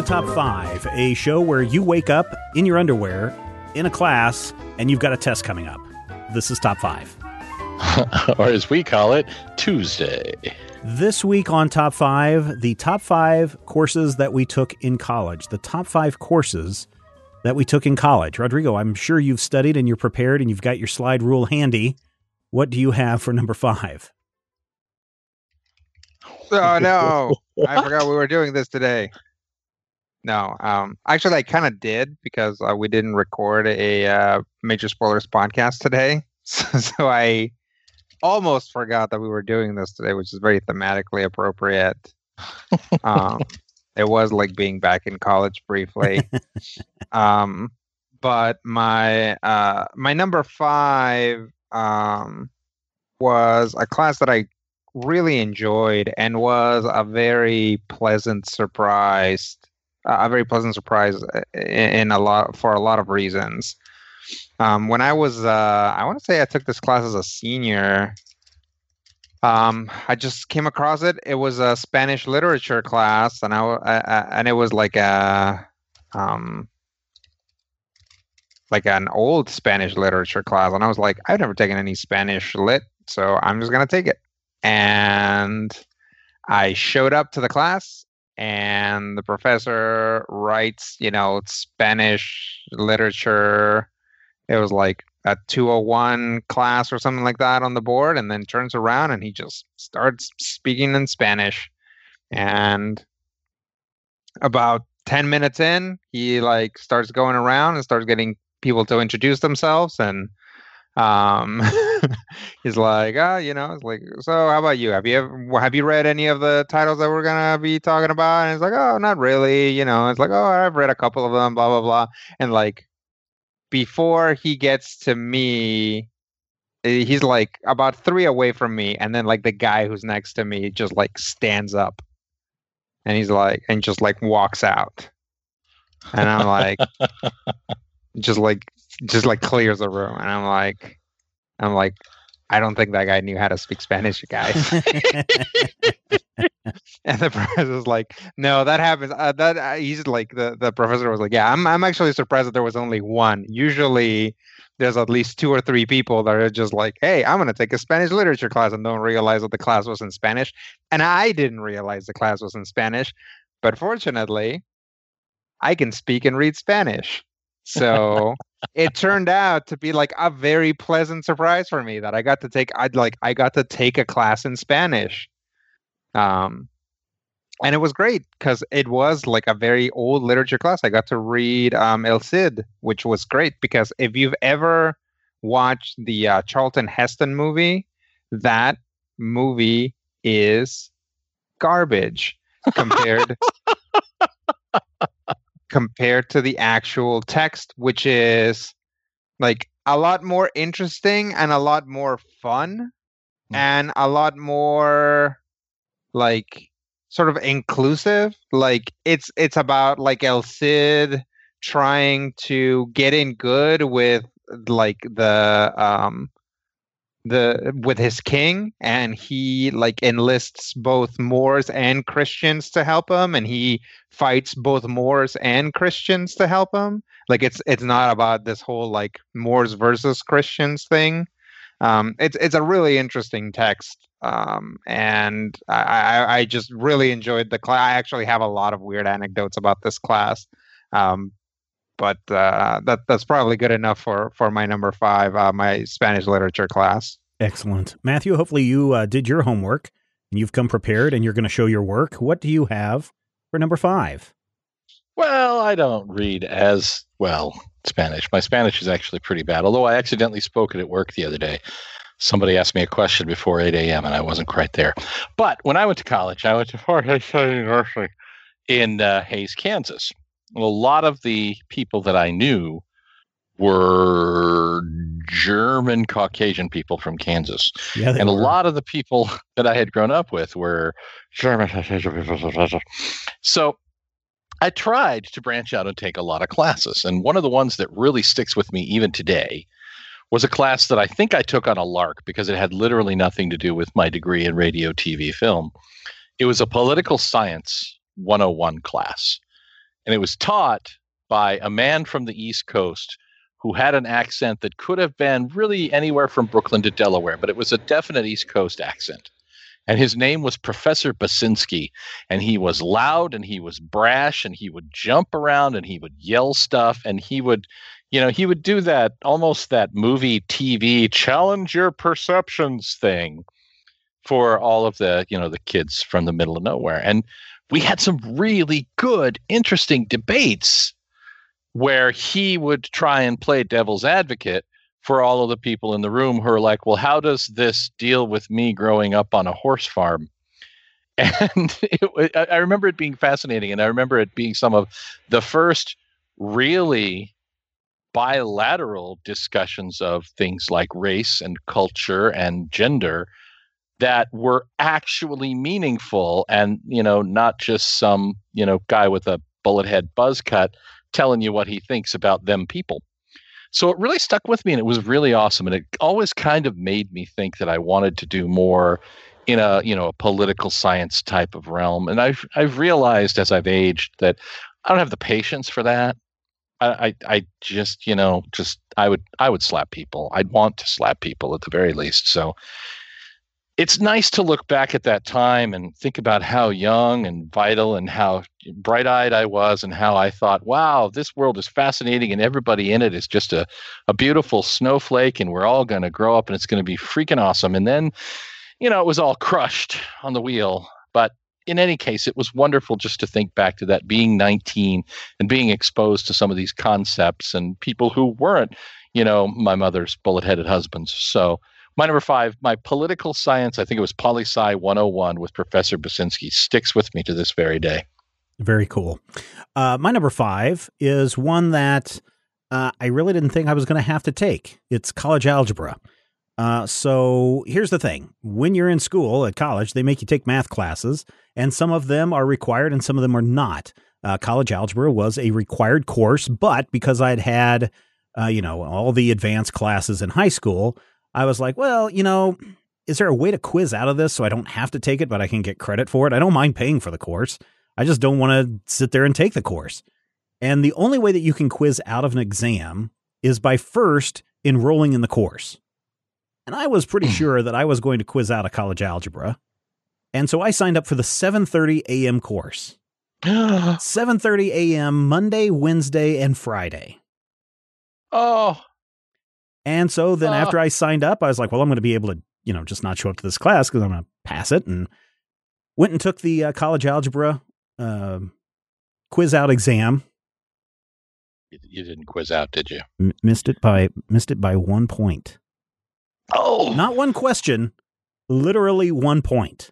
to Top 5, a show where you wake up in your underwear in a class and you've got a test coming up. This is Top 5. or as we call it, Tuesday. This week on Top 5, the top 5 courses that we took in college. The top 5 courses that we took in college. Rodrigo, I'm sure you've studied and you're prepared and you've got your slide rule handy. What do you have for number 5? Oh no! I forgot we were doing this today. No, um, actually, I kind of did because uh, we didn't record a uh, major spoilers podcast today, so, so I almost forgot that we were doing this today, which is very thematically appropriate. um, it was like being back in college briefly. um, but my uh, my number five um, was a class that I really enjoyed and was a very pleasant surprise a very pleasant surprise uh, in a lot for a lot of reasons. Um, when i was uh, i want to say i took this class as a senior um, i just came across it. It was a spanish literature class and i, I and it was like a um, like an old spanish literature class and i was like i've never taken any spanish lit so i'm just to take it. And I showed up to the class and the professor writes, you know, Spanish literature. It was like a 201 class or something like that on the board and then turns around and he just starts speaking in Spanish. And about 10 minutes in, he like starts going around and starts getting people to introduce themselves and um he's like ah you know it's like so how about you? Have you ever have you read any of the titles that we're gonna be talking about? And it's like oh not really you know it's like oh i've read a couple of them blah blah blah. And like before he gets to me eh, he's like about three away from me and then like the guy who's next to me just like stands up. And he's like and just like walks out. And i'm like just like just like clears the room, and I'm like, I'm like, I don't think that guy knew how to speak Spanish, guys. and the professor's like, no, that happens. Uh, that uh, he's like the the professor was like, yeah, I'm I'm actually surprised that there was only one. Usually, there's at least two or three people that are just like, hey, I'm gonna take a Spanish literature class and don't realize that the class was in Spanish. And I didn't realize the class was in Spanish, but fortunately, I can speak and read Spanish. So it turned out to be like a very pleasant surprise for me that I got to take I'd like I got to take a class in Spanish. Um and it was great because it was like a very old literature class. I got to read um, El Cid, which was great because if you've ever watched the uh, Charlton Heston movie, that movie is garbage compared compared to the actual text, which is like a lot more interesting and a lot more fun mm. and a lot more like sort of inclusive. Like it's it's about like El Cid trying to get in good with like the um the with his king and he like enlists both Moors and Christians to help him and he fights both Moors and Christians to help him. Like it's it's not about this whole like Moors versus Christians thing. Um it's it's a really interesting text um and I I, I just really enjoyed the class I actually have a lot of weird anecdotes about this class. Um but uh, that that's probably good enough for for my number five, uh, my Spanish literature class. Excellent, Matthew. Hopefully, you uh, did your homework and you've come prepared, and you're going to show your work. What do you have for number five? Well, I don't read as well Spanish. My Spanish is actually pretty bad. Although I accidentally spoke it at work the other day. Somebody asked me a question before 8 a.m. and I wasn't quite there. But when I went to college, I went to Fort Hays University in uh, Hays, Kansas a lot of the people that I knew were German Caucasian people from Kansas. Yeah, and were. a lot of the people that I had grown up with were German. So I tried to branch out and take a lot of classes. And one of the ones that really sticks with me even today was a class that I think I took on a lark because it had literally nothing to do with my degree in radio, TV, film. It was a political science 101 class and it was taught by a man from the East Coast who had an accent that could have been really anywhere from Brooklyn to Delaware, but it was a definite East Coast accent. And his name was Professor Basinski. And he was loud and he was brash and he would jump around and he would yell stuff and he would, you know, he would do that almost that movie TV challenge your perceptions thing for all of the, you know, the kids from the middle of nowhere. And we had some really good, interesting debates where he would try and play devil's advocate for all of the people in the room who are like, well, how does this deal with me growing up on a horse farm? And it, I remember it being fascinating. And I remember it being some of the first really bilateral discussions of things like race and culture and gender that were actually meaningful and you know not just some you know guy with a bullet head buzz cut telling you what he thinks about them people. So it really stuck with me and it was really awesome. And it always kind of made me think that I wanted to do more in a, you know, a political science type of realm. And I've I've realized as I've aged that I don't have the patience for that. I, I, just, you know, just I would I would slap people. I'd want to slap people at the very least. So it's nice to look back at that time and think about how young and vital and how bright eyed I was and how I thought, wow, this world is fascinating and everybody in it is just a, a beautiful snowflake and we're all going to grow up and it's going to be freaking awesome. And then, you know, it was all crushed on the wheel. But in any case, it was wonderful just to think back to that being 19 and being exposed to some of these concepts and people who weren't, you know, my mother's bullet headed husbands. So, my number five, my political science, I think it was Poli Sci 101 with Professor Basinski, sticks with me to this very day. Very cool. Uh, my number five is one that uh, I really didn't think I was going to have to take. It's college algebra. Uh, so here's the thing when you're in school at college, they make you take math classes, and some of them are required and some of them are not. Uh, college algebra was a required course, but because I'd had, uh, you know, all the advanced classes in high school, I was like, well, you know, is there a way to quiz out of this so I don't have to take it, but I can get credit for it? I don't mind paying for the course. I just don't want to sit there and take the course. And the only way that you can quiz out of an exam is by first enrolling in the course. And I was pretty hmm. sure that I was going to quiz out a college algebra. And so I signed up for the 7:30 a.m. course. 7:30 a.m. Monday, Wednesday, and Friday. Oh, and so then uh, after I signed up, I was like, well, I'm going to be able to, you know, just not show up to this class because I'm going to pass it. And went and took the uh, college algebra uh, quiz out exam. You didn't quiz out, did you? M- missed it by missed it by one point. Oh, not one question, literally one point.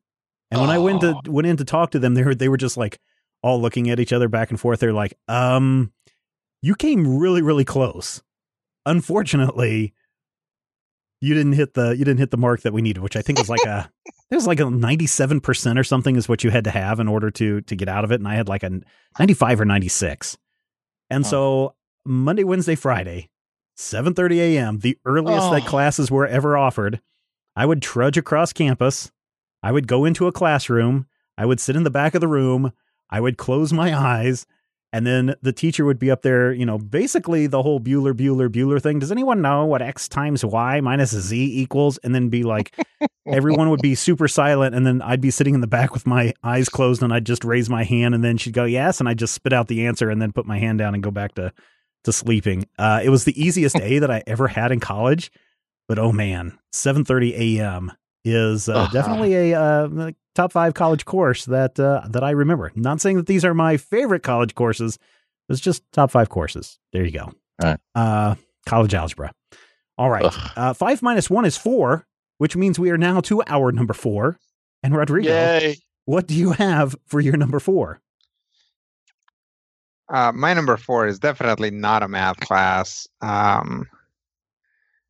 And when oh. I went to oh. went in to talk to them, they were they were just like all looking at each other back and forth. They're like, um, you came really really close unfortunately, you didn't hit the you didn't hit the mark that we needed, which I think was like a it was like a ninety seven percent or something is what you had to have in order to to get out of it, and I had like a ninety five or ninety six, and oh. so Monday, Wednesday, Friday, seven thirty a.m. the earliest oh. that classes were ever offered. I would trudge across campus. I would go into a classroom. I would sit in the back of the room. I would close my eyes and then the teacher would be up there, you know, basically the whole Bueller, Bueller, Bueller thing. Does anyone know what X times Y minus Z equals? And then be like, everyone would be super silent. And then I'd be sitting in the back with my eyes closed and I'd just raise my hand. And then she'd go, yes. And I'd just spit out the answer and then put my hand down and go back to, to sleeping. Uh, it was the easiest A that I ever had in college. But oh man, 7:30 a.m. is uh, uh-huh. definitely a uh, top five college course that uh, that I remember. Not saying that these are my favorite college courses. It's just top five courses. There you go. All right. Uh, college algebra. All right. Uh, five minus one is four, which means we are now to our number four. And Rodrigo, Yay. what do you have for your number four? Uh, my number four is definitely not a math class. Um,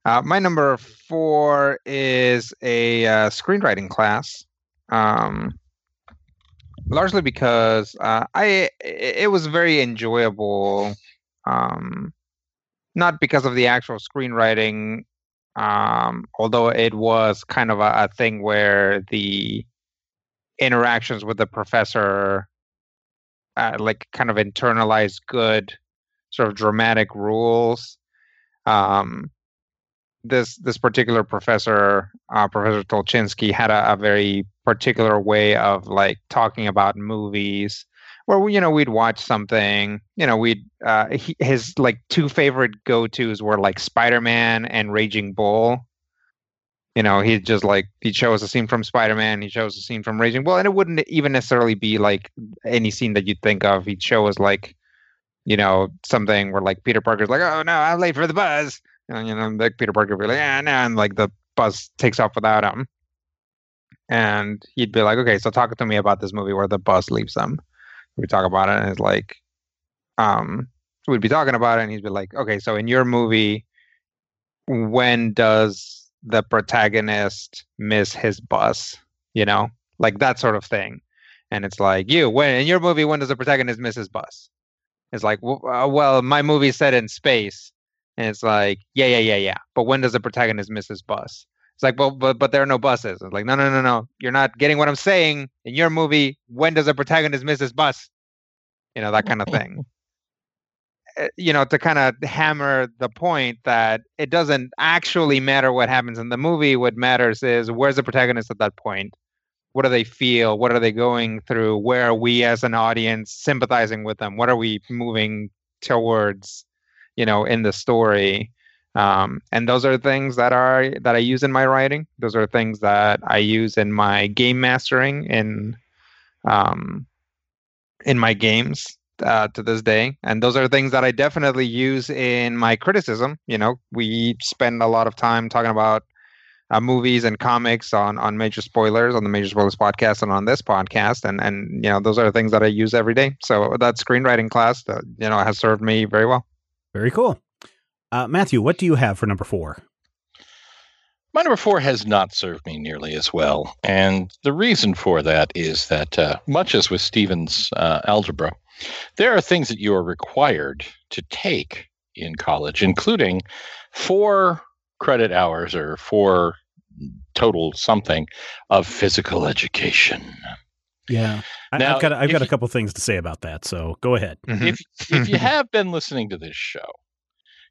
uh, my number four is a uh, screenwriting class um, largely because uh, I it was very enjoyable. Um, not because of the actual screenwriting, um, although it was kind of a, a thing where the interactions with the professor uh, like kind of internalized good sort of dramatic rules. Um, this this particular professor, uh, Professor Tolchinsky, had a, a, very particular way of like talking about movies, where you know we'd watch something, you know we'd uh, he, his like two favorite go tos were like Spider Man and Raging Bull. You know, he'd just like he'd show us a scene from Spider Man, he shows a scene from Raging Bull, and it wouldn't even necessarily be like any scene that you'd think of. He'd show us like you know, something where like Peter Parker's like, oh no, I'm late for the buzz. And, you know, like Peter Parker would be like, yeah, no, and like the bus takes off without him. And he'd be like, okay, so talk to me about this movie where the bus leaves them. We talk about it, and it's like, um, we'd be talking about it, and he'd be like, okay, so in your movie, when does the protagonist miss his bus? You know, like that sort of thing. And it's like, you, when in your movie, when does the protagonist miss his bus? It's like, uh, well, my movie's set in space, and it's like, yeah, yeah, yeah, yeah. But when does the protagonist miss his bus? It's like, well, but but there are no buses. It's like, no, no, no, no. You're not getting what I'm saying. In your movie, when does the protagonist miss his bus? You know that kind of thing. Eh, you know, to kind of hammer the point that it doesn't actually matter what happens in the movie. What matters is where's the protagonist at that point what do they feel what are they going through where are we as an audience sympathizing with them what are we moving towards you know in the story. Um, and those are things that are that i use in my writing. Those are things that i use in my game mastering in um, in my games uh, to this day. And those are things that i definitely use in my criticism. You know we spend a lot of time talking about uh, movies and comics on on major spoilers on the major spoilers podcast and on this podcast. And and you know those are things that i use every day. So that screenwriting class uh, you know has served me very well very cool uh, matthew what do you have for number four my number four has not served me nearly as well and the reason for that is that uh, much as with Stephen's uh, algebra there are things that you are required to take in college including four credit hours or four total something of physical education. Yeah. Now, I've got I've got a couple things to say about that. So go ahead. Mm-hmm. If if you have been listening to this show,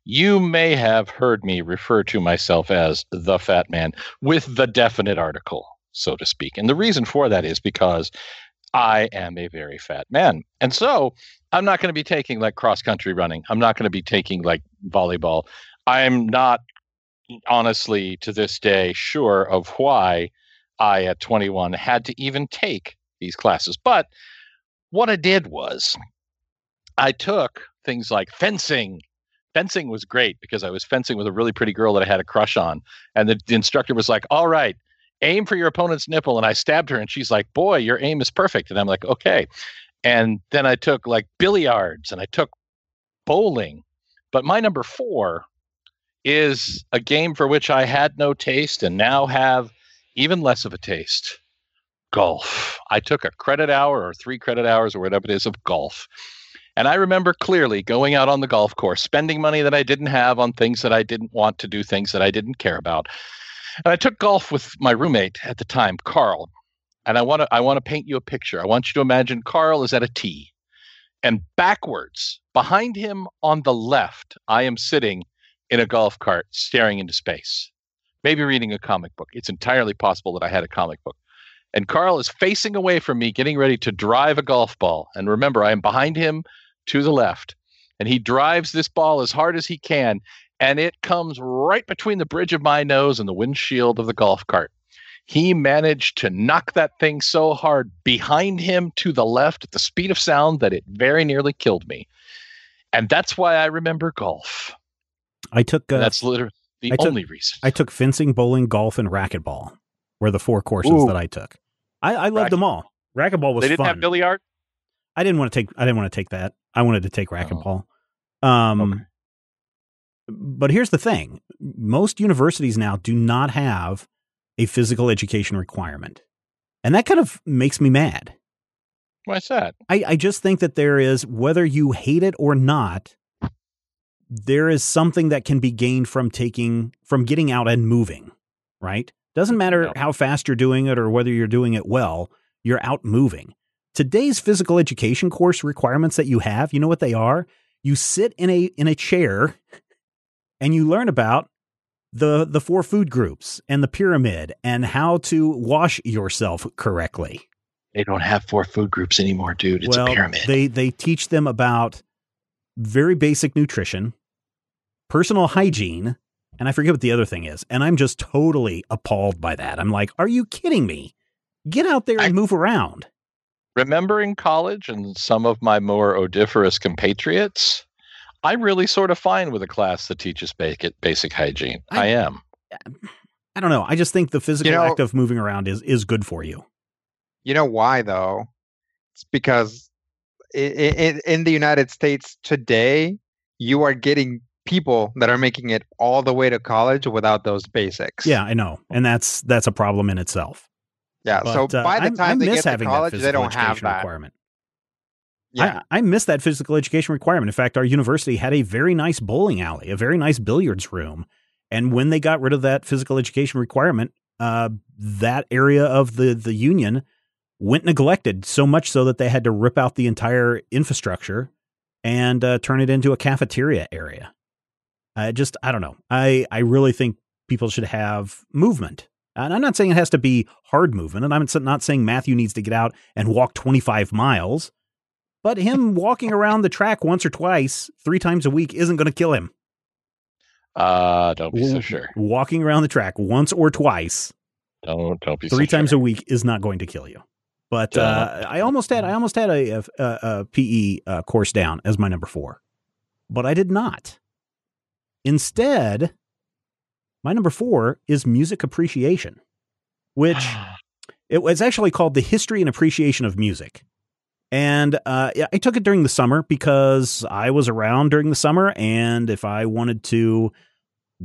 you may have heard me refer to myself as the fat man with the definite article, so to speak. And the reason for that is because I am a very fat man. And so I'm not going to be taking like cross country running. I'm not going to be taking like volleyball. I'm not honestly to this day sure of why I at 21 had to even take these classes. But what I did was I took things like fencing. Fencing was great because I was fencing with a really pretty girl that I had a crush on. And the, the instructor was like, All right, aim for your opponent's nipple. And I stabbed her and she's like, Boy, your aim is perfect. And I'm like, Okay. And then I took like billiards and I took bowling. But my number four is a game for which I had no taste and now have even less of a taste. Golf. I took a credit hour or three credit hours or whatever it is of golf. And I remember clearly going out on the golf course, spending money that I didn't have on things that I didn't want to do, things that I didn't care about. And I took golf with my roommate at the time, Carl. And I want to I want to paint you a picture. I want you to imagine Carl is at a tee. And backwards, behind him on the left, I am sitting in a golf cart staring into space, maybe reading a comic book. It's entirely possible that I had a comic book. And Carl is facing away from me, getting ready to drive a golf ball. And remember, I am behind him to the left. And he drives this ball as hard as he can. And it comes right between the bridge of my nose and the windshield of the golf cart. He managed to knock that thing so hard behind him to the left at the speed of sound that it very nearly killed me. And that's why I remember golf. I took uh, that's literally the I only took, reason. I took fencing, bowling, golf, and racquetball. Were the four courses Ooh. that I took. I, I loved them all. Racquetball was. They didn't fun. have billiard. I didn't want to take. I didn't want to take that. I wanted to take oh. racquetball. Oh. Um, okay. but here's the thing: most universities now do not have a physical education requirement, and that kind of makes me mad. Why's that? I, I just think that there is, whether you hate it or not, there is something that can be gained from taking from getting out and moving, right? Doesn't matter no. how fast you're doing it or whether you're doing it well, you're out moving. today's physical education course requirements that you have, you know what they are? You sit in a in a chair and you learn about the the four food groups and the pyramid and how to wash yourself correctly. They don't have four food groups anymore, dude. It's well, a pyramid. They they teach them about very basic nutrition, personal hygiene, and I forget what the other thing is. And I'm just totally appalled by that. I'm like, are you kidding me? Get out there and I, move around. Remembering college and some of my more odiferous compatriots, I'm really sort of fine with a class that teaches basic, basic hygiene. I, I am. I don't know. I just think the physical you know, act of moving around is is good for you. You know why though? It's because in, in the United States today, you are getting people that are making it all the way to college without those basics. Yeah, I know, and that's that's a problem in itself. Yeah. But, so uh, by the time I, I they get to college, they don't have that requirement. Yeah. I, I miss that physical education requirement. In fact, our university had a very nice bowling alley, a very nice billiards room. And when they got rid of that physical education requirement, uh, that area of the, the union went neglected so much so that they had to rip out the entire infrastructure and uh, turn it into a cafeteria area. I just, I don't know. I, I really think people should have movement. And I'm not saying it has to be hard movement. And I'm not saying Matthew needs to get out and walk 25 miles. But him walking around the track once or twice, three times a week, isn't going to kill him. Uh, don't be so sure. Walking around the track once or twice, don't don't be three so times sure. a week is not going to kill you. But uh, I almost had I almost had a, a, a PE uh, course down as my number four, but I did not. Instead, my number four is music appreciation, which it was actually called the history and appreciation of music. And uh, I took it during the summer because I was around during the summer. And if I wanted to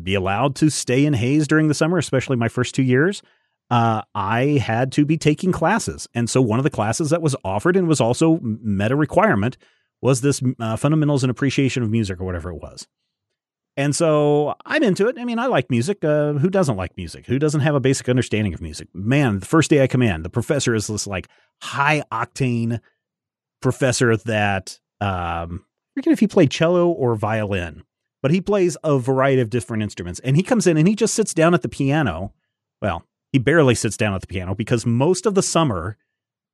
be allowed to stay in Hays during the summer, especially my first two years, uh, I had to be taking classes. And so one of the classes that was offered and was also meta requirement was this uh, fundamentals and appreciation of music or whatever it was. And so I'm into it. I mean, I like music. Uh, who doesn't like music? Who doesn't have a basic understanding of music? Man, the first day I come in, the professor is this like high octane professor that um, I forget if he played cello or violin, but he plays a variety of different instruments. And he comes in and he just sits down at the piano. Well, he barely sits down at the piano because most of the summer,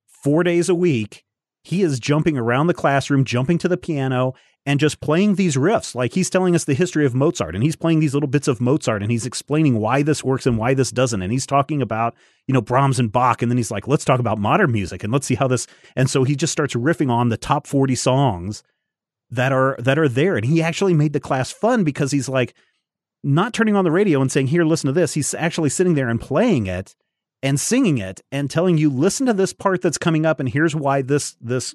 four days a week, he is jumping around the classroom, jumping to the piano, and just playing these riffs. Like he's telling us the history of Mozart and he's playing these little bits of Mozart and he's explaining why this works and why this doesn't. And he's talking about, you know, Brahms and Bach. And then he's like, let's talk about modern music and let's see how this. And so he just starts riffing on the top 40 songs that are that are there. And he actually made the class fun because he's like not turning on the radio and saying, here, listen to this. He's actually sitting there and playing it and singing it and telling you, listen to this part that's coming up, and here's why this this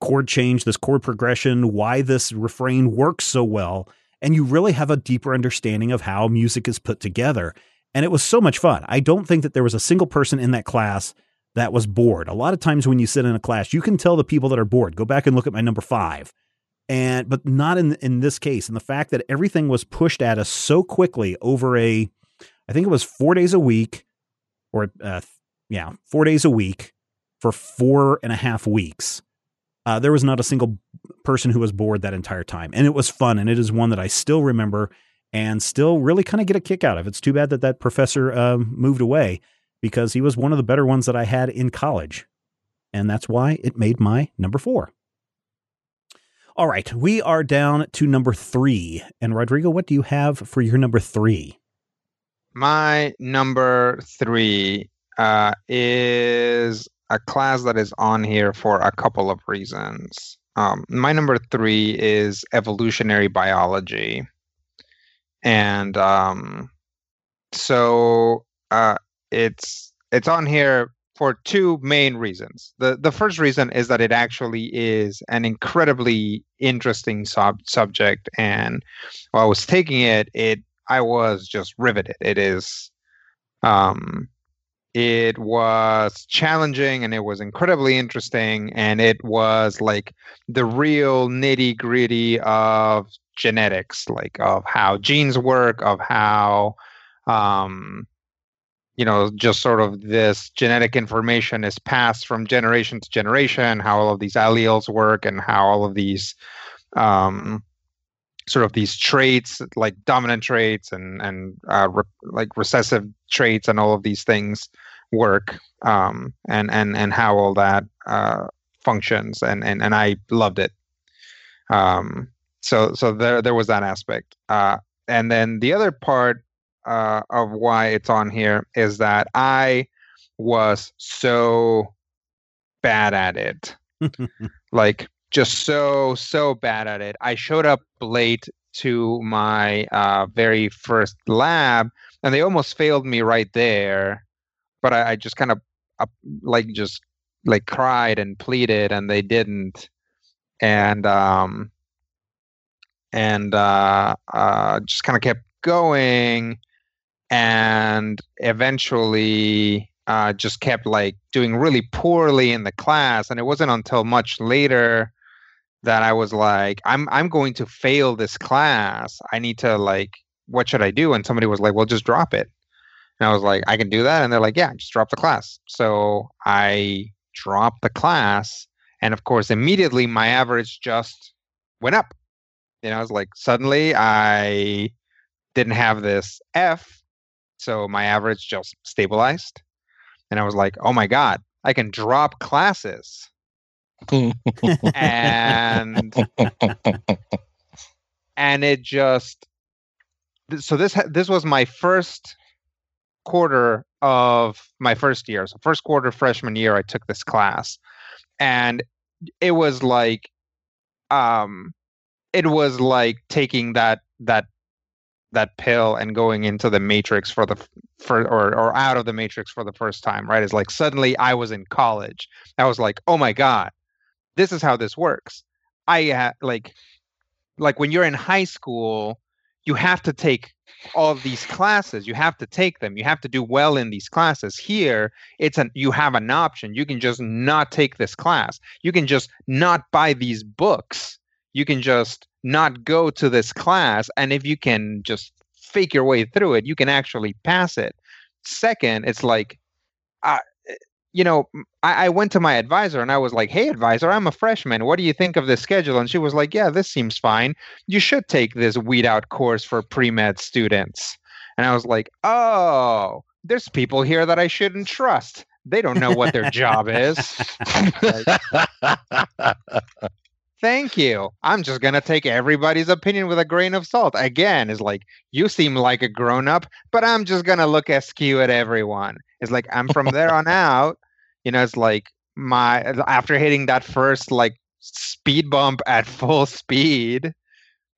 chord change, this chord progression, why this refrain works so well. And you really have a deeper understanding of how music is put together. And it was so much fun. I don't think that there was a single person in that class that was bored. A lot of times when you sit in a class, you can tell the people that are bored. Go back and look at my number five. And but not in in this case. And the fact that everything was pushed at us so quickly over a, I think it was four days a week, or uh, yeah, four days a week for four and a half weeks uh, there was not a single person who was bored that entire time. And it was fun. And it is one that I still remember and still really kind of get a kick out of. It's too bad that that professor um, moved away because he was one of the better ones that I had in college. And that's why it made my number four. All right, we are down to number three. And Rodrigo, what do you have for your number three? My number three uh, is a class that is on here for a couple of reasons. Um, my number three is evolutionary biology, and um, so uh, it's it's on here for two main reasons. the The first reason is that it actually is an incredibly interesting sub- subject, and while I was taking it, it I was just riveted. It is um, it was challenging and it was incredibly interesting and it was like the real nitty gritty of genetics like of how genes work of how um you know, just sort of this genetic information is passed from generation to generation, how all of these alleles work, and how all of these um, sort of these traits, like dominant traits and and uh, re- like recessive traits, and all of these things work, um, and and and how all that uh, functions, and and and I loved it. Um, so so there there was that aspect, uh, and then the other part uh, of why it's on here is that I was so bad at it. like just so so bad at it. I showed up late to my uh, very first lab, and they almost failed me right there. But I, I just kind of uh, like just like cried and pleaded, and they didn't. And um, and uh, uh, just kind of kept going and eventually uh, just kept like doing really poorly in the class. And it wasn't until much later that I was like, I'm I'm going to fail this class. I need to like, what should I do? And somebody was like, well, just drop it. And I was like, I can do that. And they're like, yeah, just drop the class. So I dropped the class. And of course, immediately my average just went up. You know, I was like, suddenly I didn't have this F so my average just stabilized. And I was like, oh my God, I can drop classes. And and it just so this this was my first quarter of my first year. So first quarter freshman year i took this class. And it was like um it was like taking that that that pill and going into the matrix for the for or or out of the matrix for the first time right? Is like suddenly i was in college. I was like oh my god this is how this works. I uh, like like when you're in high school you have to take all of these classes. You have to take them. You have to do well in these classes. Here it's an you have an option. You can just not take this class. You can just not buy these books. You can just not go to this class. And if you can just fake your way through it, you can actually pass it. Second, it's like, uh, you know, I, I, went to my advisor and I was like, hey, advisor, I'm a freshman. What do you think of this schedule? And she was like, yeah, this seems fine. You should take this weed out course for pre med students. And I was like, oh, there's people here that I shouldn't trust. They don't know what their job is. thank you. I'm just going to take everybody's opinion with a grain of salt. Again, it's like, you seem like a grown up, but I'm just going to look askew at everyone. It's like, I'm from there on out. You know, it's like my, after hitting that first like speed bump at full speed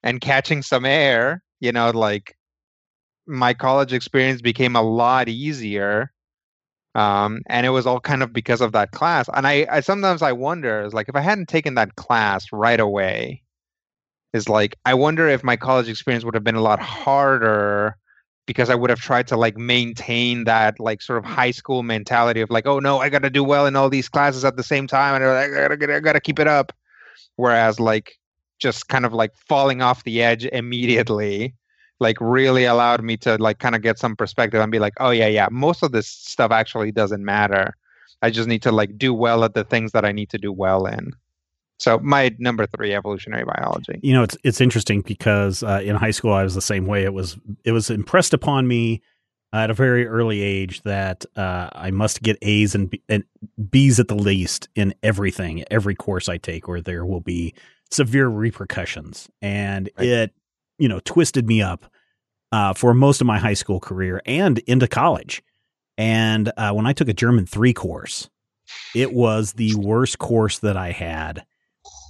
and catching some air, you know, like my college experience became a lot easier um, and it was all kind of because of that class. And I, I sometimes I wonder, is like if I hadn't taken that class right away, is like I wonder if my college experience would have been a lot harder because I would have tried to like maintain that like sort of high school mentality of like, oh no, I got to do well in all these classes at the same time, and I gotta, I gotta keep it up. Whereas like just kind of like falling off the edge immediately like really allowed me to like kind of get some perspective and be like, oh yeah, yeah, most of this stuff actually doesn't matter. I just need to like do well at the things that I need to do well in. So my number three, evolutionary biology. You know, it's it's interesting because uh, in high school I was the same way. It was it was impressed upon me at a very early age that uh, I must get A's and, B, and B's at the least in everything, every course I take, or there will be severe repercussions. And right. it you know, twisted me up uh, for most of my high school career and into college. And uh, when I took a German three course, it was the worst course that I had.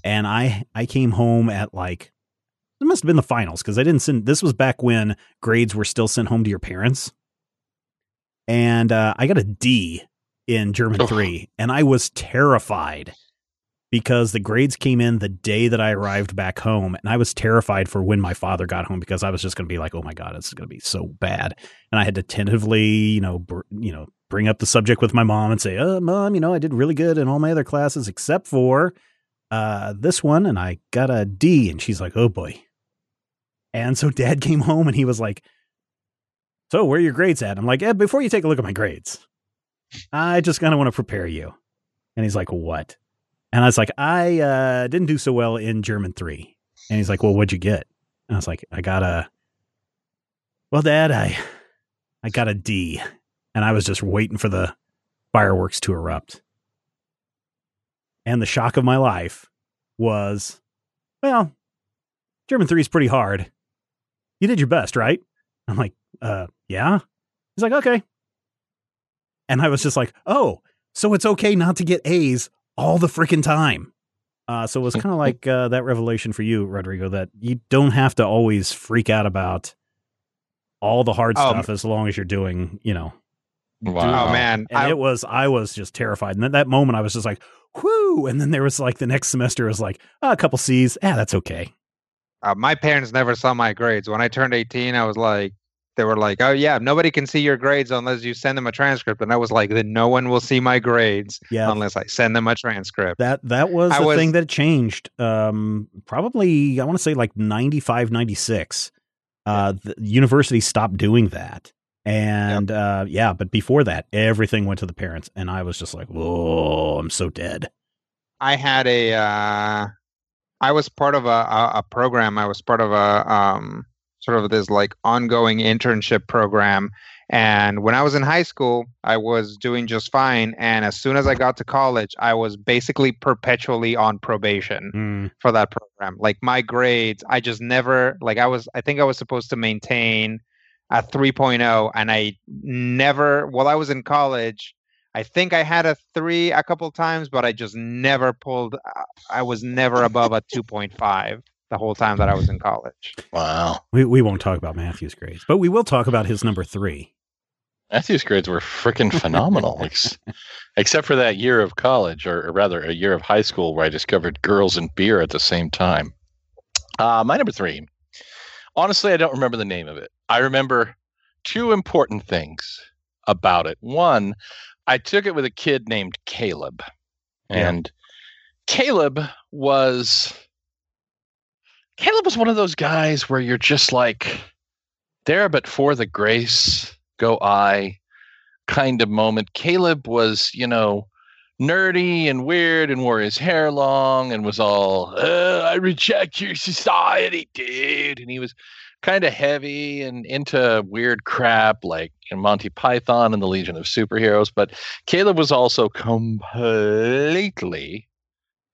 And I I came home at like it must have been the finals because I didn't send. This was back when grades were still sent home to your parents, and uh, I got a D in German three, and I was terrified because the grades came in the day that I arrived back home, and I was terrified for when my father got home because I was just going to be like, "Oh my god, it's going to be so bad," and I had to tentatively, you know, br- you know, bring up the subject with my mom and say, "Uh, mom, you know, I did really good in all my other classes except for uh, this one, and I got a D. And she's like, "Oh boy," and so dad came home and he was like. So where are your grades at? I'm like, eh, before you take a look at my grades, I just kind of want to prepare you. And he's like, what? And I was like, I uh, didn't do so well in German three. And he's like, well, what'd you get? And I was like, I got a, well, Dad, I, I got a D. And I was just waiting for the fireworks to erupt. And the shock of my life was, well, German three is pretty hard. You did your best, right? I'm like, uh, yeah. He's like, okay. And I was just like, oh, so it's okay not to get A's all the freaking time. Uh, so it was kind of like uh, that revelation for you, Rodrigo, that you don't have to always freak out about all the hard Um, stuff as long as you're doing, you know. Wow. Oh man, And I, it was, I was just terrified. And at that moment, I was just like, whoo. And then there was like the next semester was like, oh, a couple C's. Ah, that's okay. uh, my parents never saw my grades. When I turned 18, I was like, they were like, "Oh yeah, nobody can see your grades unless you send them a transcript." And I was like, "Then no one will see my grades Yeah. unless I send them a transcript." That that was I the was- thing that changed. Um, probably I want to say like 95, 96. Uh, the university stopped doing that, and uh, yeah, but before that, everything went to the parents, and I was just like, "Whoa, I'm so dead." I had a, uh, I was part of a, a, a program. I was part of a um, sort of this like ongoing internship program. And when I was in high school, I was doing just fine. And as soon as I got to college, I was basically perpetually on probation. Mm, for that program. Like my grades, I just never like I was I think I was supposed to maintain a 3.0 and I never while I was in college, I think I had a 3 a couple times, but I just never pulled uh, I was never above a 2.5 the whole time that I was in college. Wow. we we won't talk about Matthew's grades, but we will talk about his number three. Matthew's grades were freaking phenomenal, ex- except for that year of college, or, or rather, a year of high school where I discovered girls and beer at the same time. Uh, my number three. Honestly, I don't remember the name of it. I remember two important things about it. One, I took it with a kid named Caleb, Yeah. and Caleb was Caleb was one of those guys where you're just like there, but for the grace go I kind of moment. Caleb was, you know, nerdy and weird and wore his hair long and was all, uh, I reject your society, dude. And he was kind of heavy and into weird crap like in Monty Python and the Legion of Superheroes. But Caleb was also completely,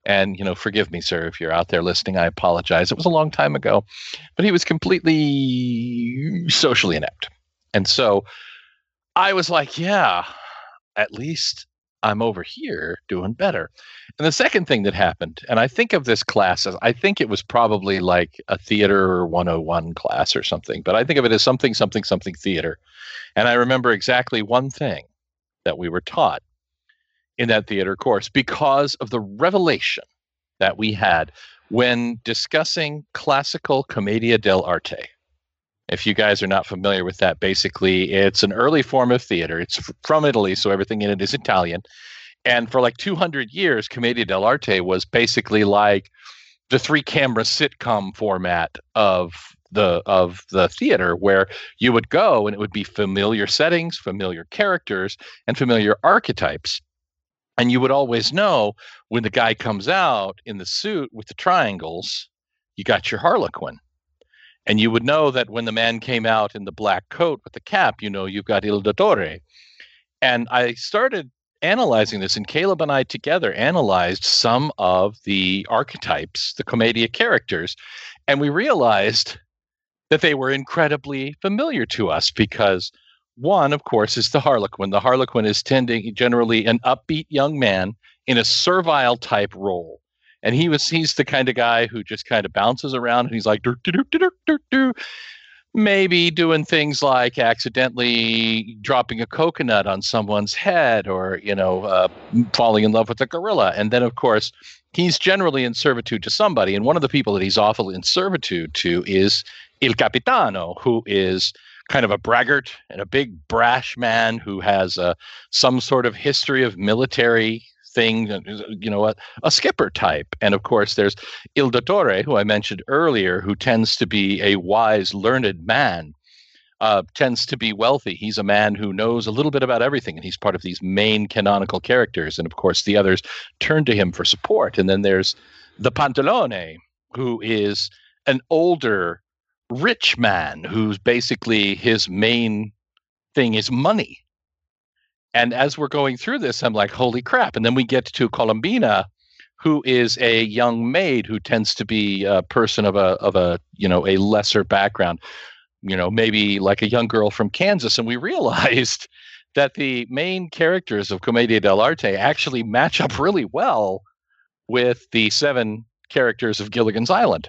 and, you know, forgive me, sir, if you're out there listening, I apologize. It was a long time ago, but he was completely socially inept. And so I was like, yeah, at least I'm over here doing better. And the second thing that happened, and I think of this class as I think it was probably like a theater 101 class or something, but I think of it as something, something, something theater. And I remember exactly one thing that we were taught in that theater course because of the revelation that we had when discussing classical commedia dell'arte. If you guys are not familiar with that, basically it's an early form of theater. It's from Italy, so everything in it is Italian. And for like 200 years, commedia dell'arte was basically like the three camera sitcom format of the of the theater where you would go and it would be familiar settings, familiar characters, and familiar archetypes. And you would always know when the guy comes out in the suit with the triangles, you got your Harlequin. And you would know that when the man came out in the black coat with the cap, you know you've got Il Dottore. And I started analyzing this, and Caleb and I together analyzed some of the archetypes, the commedia characters, and we realized that they were incredibly familiar to us because one, of course, is the Harlequin. The Harlequin is tending generally an upbeat young man in a servile type role. And he was he's the kind of guy who just kind of bounces around and he's like "Dur, dur, dur, dur, dur, dur." maybe doing things like accidentally dropping a coconut on someone's head or you know uh, falling in love with a gorilla and then of course he's generally in servitude to somebody and one of the people that he's awful in servitude to is il capitano who is kind of a braggart and a big brash man who has uh, some sort of history of military thing you know a, a skipper type and of course there's il dottore who i mentioned earlier who tends to be a wise learned man uh, tends to be wealthy. He's a man who knows a little bit about everything, and he's part of these main canonical characters. And of course, the others turn to him for support. And then there's the Pantalone, who is an older, rich man who's basically his main thing is money. And as we're going through this, I'm like, holy crap. And then we get to Colombina, who is a young maid who tends to be a person of a of a you know a lesser background you know, maybe like a young girl from Kansas. And we realized that the main characters of Commedia dell'arte actually match up really well with the seven characters of Gilligan's Island.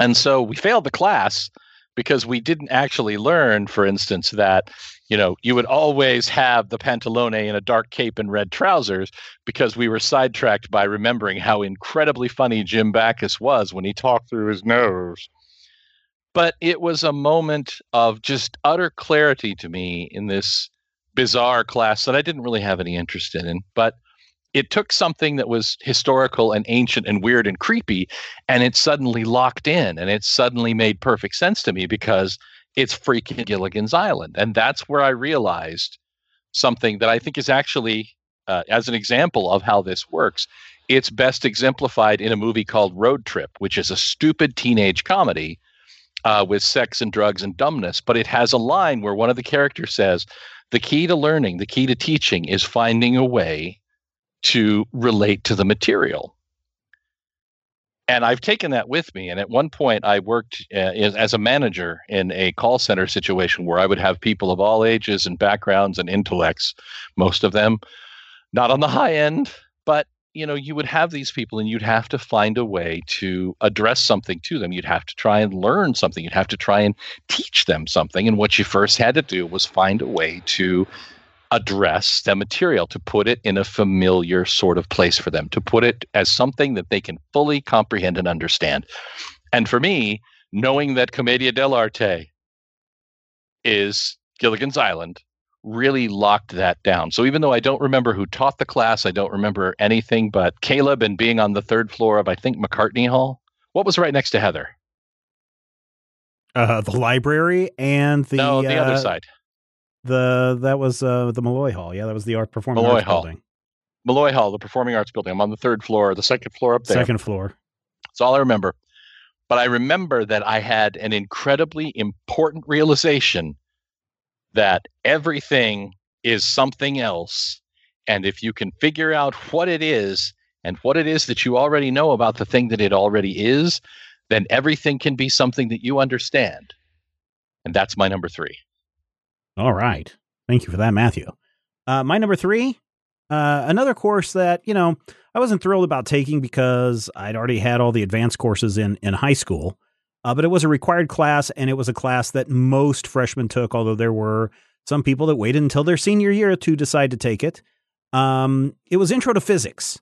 And so we failed the class because we didn't actually learn, for instance, that you know you would always have the pantalone in a dark cape and red trousers because we were sidetracked by remembering how incredibly funny Jim Backus was when he talked through his nose but it was a moment of just utter clarity to me in this bizarre class that I didn't really have any interest in. But it took something that was historical and ancient and weird and creepy, and it suddenly locked in, and it suddenly made perfect sense to me because it's freaking Gilligan's Island, and that's where I realized something that I think is actually, uh, as an example of how this works, it's best exemplified in a movie called Road Trip, which is a stupid teenage comedy uh, with sex and drugs and dumbness, but it has a line where one of the characters says, The key to learning, the key to teaching is finding a way to relate to the material. And I've taken that with me. And at one point, I worked uh, as a manager in a call center situation where I would have people of all ages and backgrounds and intellects, most of them not on the high end, but you know you would have these people and you'd have to find a way to address something to them you'd have to try and learn something you'd have to try and teach them something and what you first had to do was find a way to address the material to put it in a familiar sort of place for them to put it as something that they can fully comprehend and understand and for me knowing that commedia dell'arte is gilligan's island really locked that down. So even though I don't remember who taught the class, I don't remember anything but Caleb and being on the third floor of I think McCartney Hall. What was right next to Heather? Uh, the library and the no, the uh, other side. The that was uh, the Malloy Hall. Yeah, that was the art performing Malloy arts Hall. building. Malloy Hall, the performing arts building. I'm on the third floor, the second floor up there. Second floor. That's all I remember. But I remember that I had an incredibly important realization that everything is something else. And if you can figure out what it is and what it is that you already know about the thing that it already is, then everything can be something that you understand. And that's my number three. All right. Thank you for that, Matthew. Uh, my number three, uh, another course that, you know, I wasn't thrilled about taking because I'd already had all the advanced courses in, in high school. Uh, but it was a required class, and it was a class that most freshmen took, although there were some people that waited until their senior year to decide to take it. Um, it was Intro to Physics.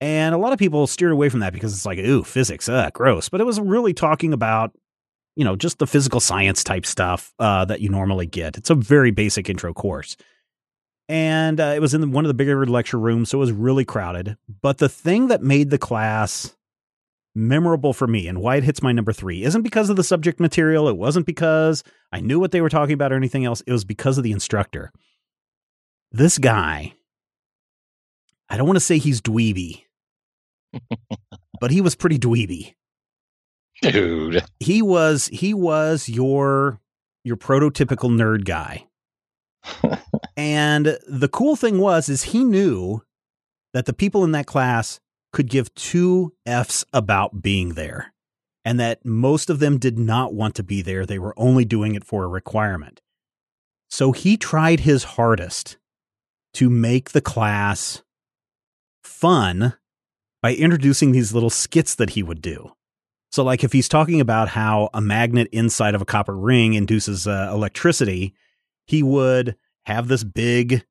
And a lot of people steered away from that because it's like, ooh, physics, uh, gross. But it was really talking about, you know, just the physical science type stuff uh, that you normally get. It's a very basic intro course. And uh, it was in one of the bigger lecture rooms, so it was really crowded. But the thing that made the class memorable for me and why it hits my number three isn't because of the subject material. It wasn't because I knew what they were talking about or anything else. It was because of the instructor. This guy, I don't want to say he's dweeby, but he was pretty dweeby. Dude. He was he was your your prototypical nerd guy. and the cool thing was is he knew that the people in that class could give two F's about being there, and that most of them did not want to be there. They were only doing it for a requirement. So he tried his hardest to make the class fun by introducing these little skits that he would do. So, like if he's talking about how a magnet inside of a copper ring induces uh, electricity, he would have this big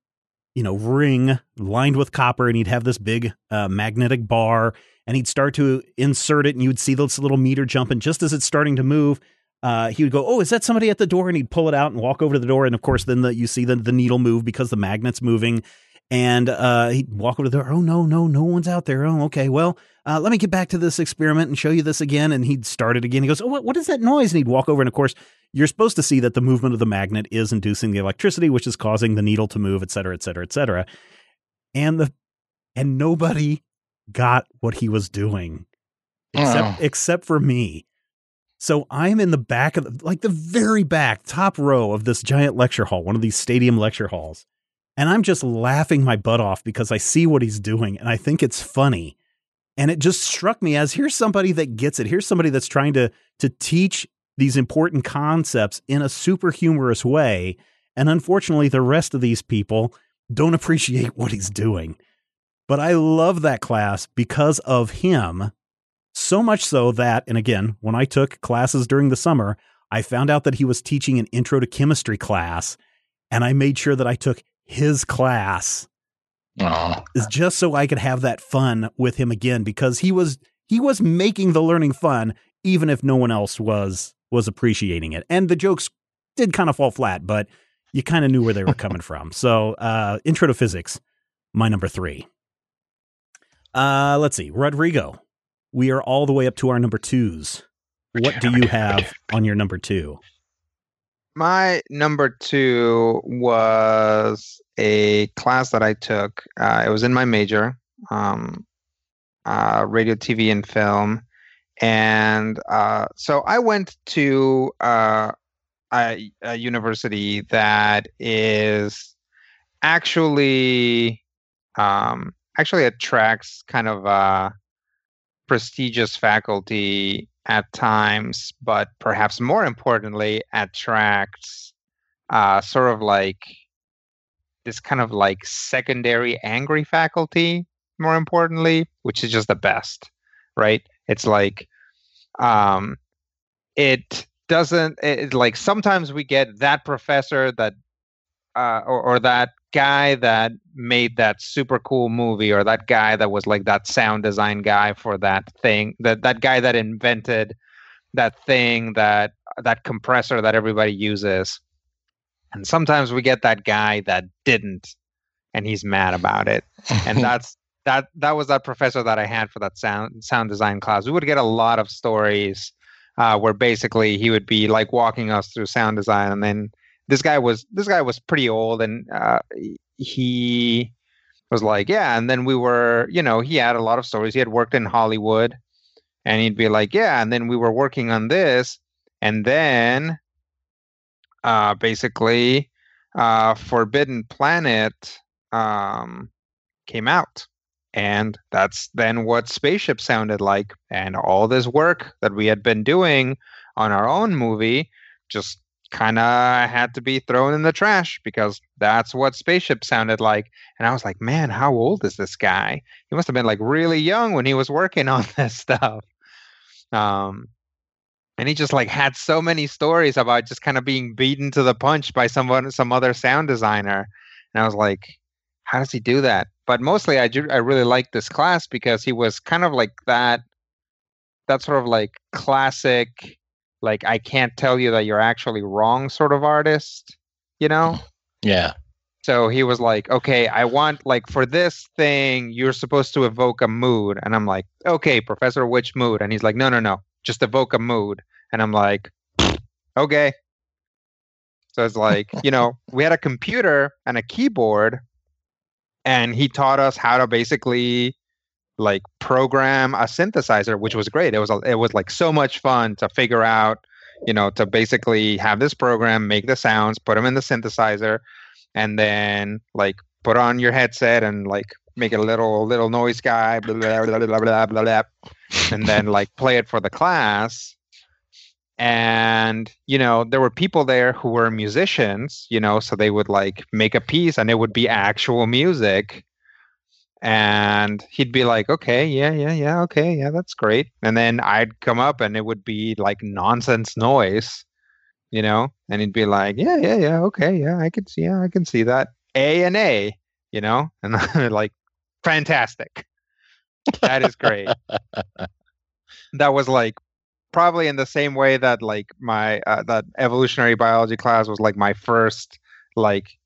you know, ring lined with copper, and he'd have this big uh, magnetic bar, and he'd start to insert it, and you'd see this little meter jump, and just as it's starting to move, uh, he would go, "Oh, is that somebody at the door?" And he'd pull it out and walk over to the door, and of course, then the, you see the the needle move because the magnet's moving, And uh, he'd walk over to the door. Oh, no, no, no one's out there. Oh, okay. Well, uh, let me get back to this experiment and show you this again. And he'd start it again. He goes, Oh, what, what is that noise? And he'd walk over. And of course, you're supposed to see that the movement of the magnet is inducing the electricity, which is causing the needle to move, et cetera, et cetera, et cetera. And the and nobody got what he was doing except Oh. except for me. So I'm in the back of the, like the very back, top row of this giant lecture hall, one of these stadium lecture halls. And I'm just laughing my butt off because I see what he's doing and I think it's funny. And it just struck me as here's somebody that gets it. Here's somebody that's trying to to teach these important concepts in a super humorous way. And unfortunately, the rest of these people don't appreciate what he's doing. But I love that class because of him. So much so that, and again, when I took classes during the summer, I found out that he was teaching an intro to chemistry class, and I made sure that I took his class Oh, is just so I could have that fun with him again because he was he was making the learning fun even if no one else was was appreciating it. And the jokes did kind of fall flat, but you kind of knew where they were coming from. So, uh intro to physics, my number 3. Uh let's see. Rodrigo. We are all the way up to our number 2s. What do you have on your number 2? My number two was a class that I took. Uh, it was in my major, um, uh, radio, TV, and film. And uh, so I went to uh, a, a university that is actually um, actually attracts kind of uh, prestigious faculty at times, but perhaps more importantly, attracts uh, sort of like this kind of like secondary angry faculty, more importantly, which is just the best, right? It's like, um, it doesn't, it, like sometimes we get that professor that, uh, or, or that guy that made that super cool movie or that guy that was like that sound design guy for that thing that that guy that invented that thing that that compressor that everybody uses. And sometimes we get that guy that didn't and he's mad about it. And that's that that was that professor that i had for that sound sound design class. We would get a lot of stories uh, where basically he would be like walking us through sound design and then this guy was this guy was pretty old and uh, he was like yeah and then we were you know he had a lot of stories. He had worked in hollywood and he'd be like yeah and then we were working on this and then uh basically uh forbidden planet um came out. And that's then what spaceship sounded like. And all this work that we had been doing on our own movie just kind of had to be thrown in the trash because that's what spaceship sounded like. And i was like man how old is this guy? He must have been like really young when he was working on this stuff. Um and he just like had so many stories about just kind of being beaten to the punch by someone some other sound designer. And i was like how does he do that? But mostly i do, i really liked this class because he was kind of like that that sort of like classic like I can't tell you that you're actually wrong sort of artist, you know? Mm-hmm. yeah. So he was like, okay, I want like for this thing, you're supposed to evoke a mood. And I'm like, okay, professor, which mood? And he's like, no, no, no, just evoke a mood. And I'm like, okay. So it's like, you know, we had a computer and a keyboard, and he taught us how to basically like program a synthesizer, which was great. It was it was like so much fun to figure out, you know, to basically have this program make the sounds, put them in the synthesizer, and then like put on your headset and like make a little little noise guy, blah blah blah blah blah blah, blah and then like play it for the class. And you know, there were people there who were musicians, you know, so they would like make a piece and it would be actual music and he'd be like okay yeah yeah yeah okay yeah that's great. And then i'd come up and it would be like nonsense noise you know? And he'd be like yeah yeah yeah okay yeah i can see yeah i can see that. A and a you know? And I'm like fantastic. That is great. That was like probably in the same way that like my uh, that evolutionary biology class was like my first like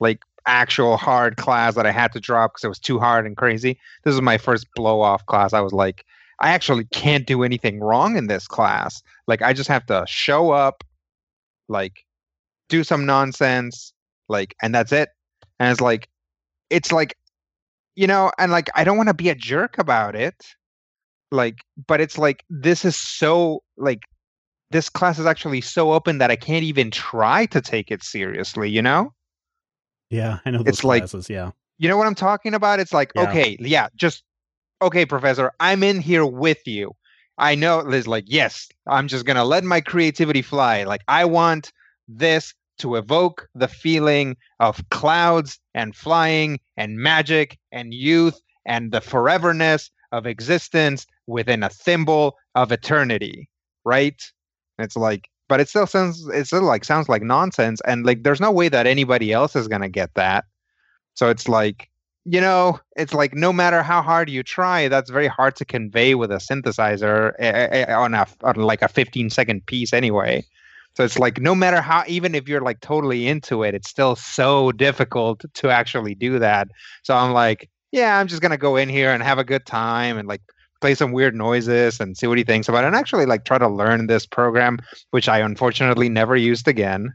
like actual hard class that I had to drop because it was too hard and crazy. This was my first blow off class. I was like, I actually can't do anything wrong in this class. Like I just have to show up, like do some nonsense, like, and that's it. And it's like, it's like, you know, and like I don't want to be a jerk about it. Like, but it's like this is so like this class is actually so open that I can't even try to take it seriously, you know? Yeah, I know those It's classes. like- yeah. You know what I'm talking about? It's like, Yeah. okay, yeah, just okay, professor, I'm in here with you. I know Liz like, yes, I'm just gonna let my creativity fly. Like I want this to evoke the feeling of clouds and flying and magic and youth and the foreverness of existence within a thimble of eternity. Right? It's like but it still sounds it still like sounds like nonsense and like there's no way that anybody else is gonna get that. So it's like you know, it's like no matter how hard you try, that's very hard to convey with a synthesizer eh, eh, on a on like a 15 second piece anyway. So it's like no matter how, even if you're like totally into it, it's still so difficult to actually do that. So I'm like, yeah, I'm just gonna go in here and have a good time and like play some weird noises and see what he thinks about it, and actually like try to learn this program, which I unfortunately never used again.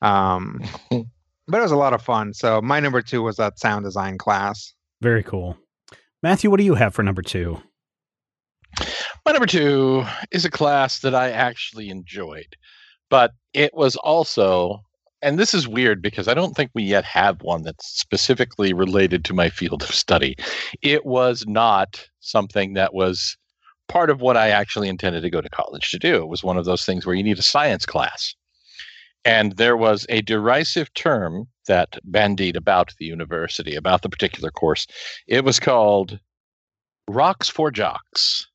Um, but it was a lot of fun. So my number two was that sound design class. Very cool. Matthew, what do you have for number two? My number two is a class that I actually enjoyed, but it was also, and this is weird because I don't think we yet have one that's specifically related to my field of study. It was not something that was part of what I actually intended to go to college to do. It was one of those things where you need a science class. And there was a derisive term that bandied about the university, about the particular course. It was called Rocks for Jocks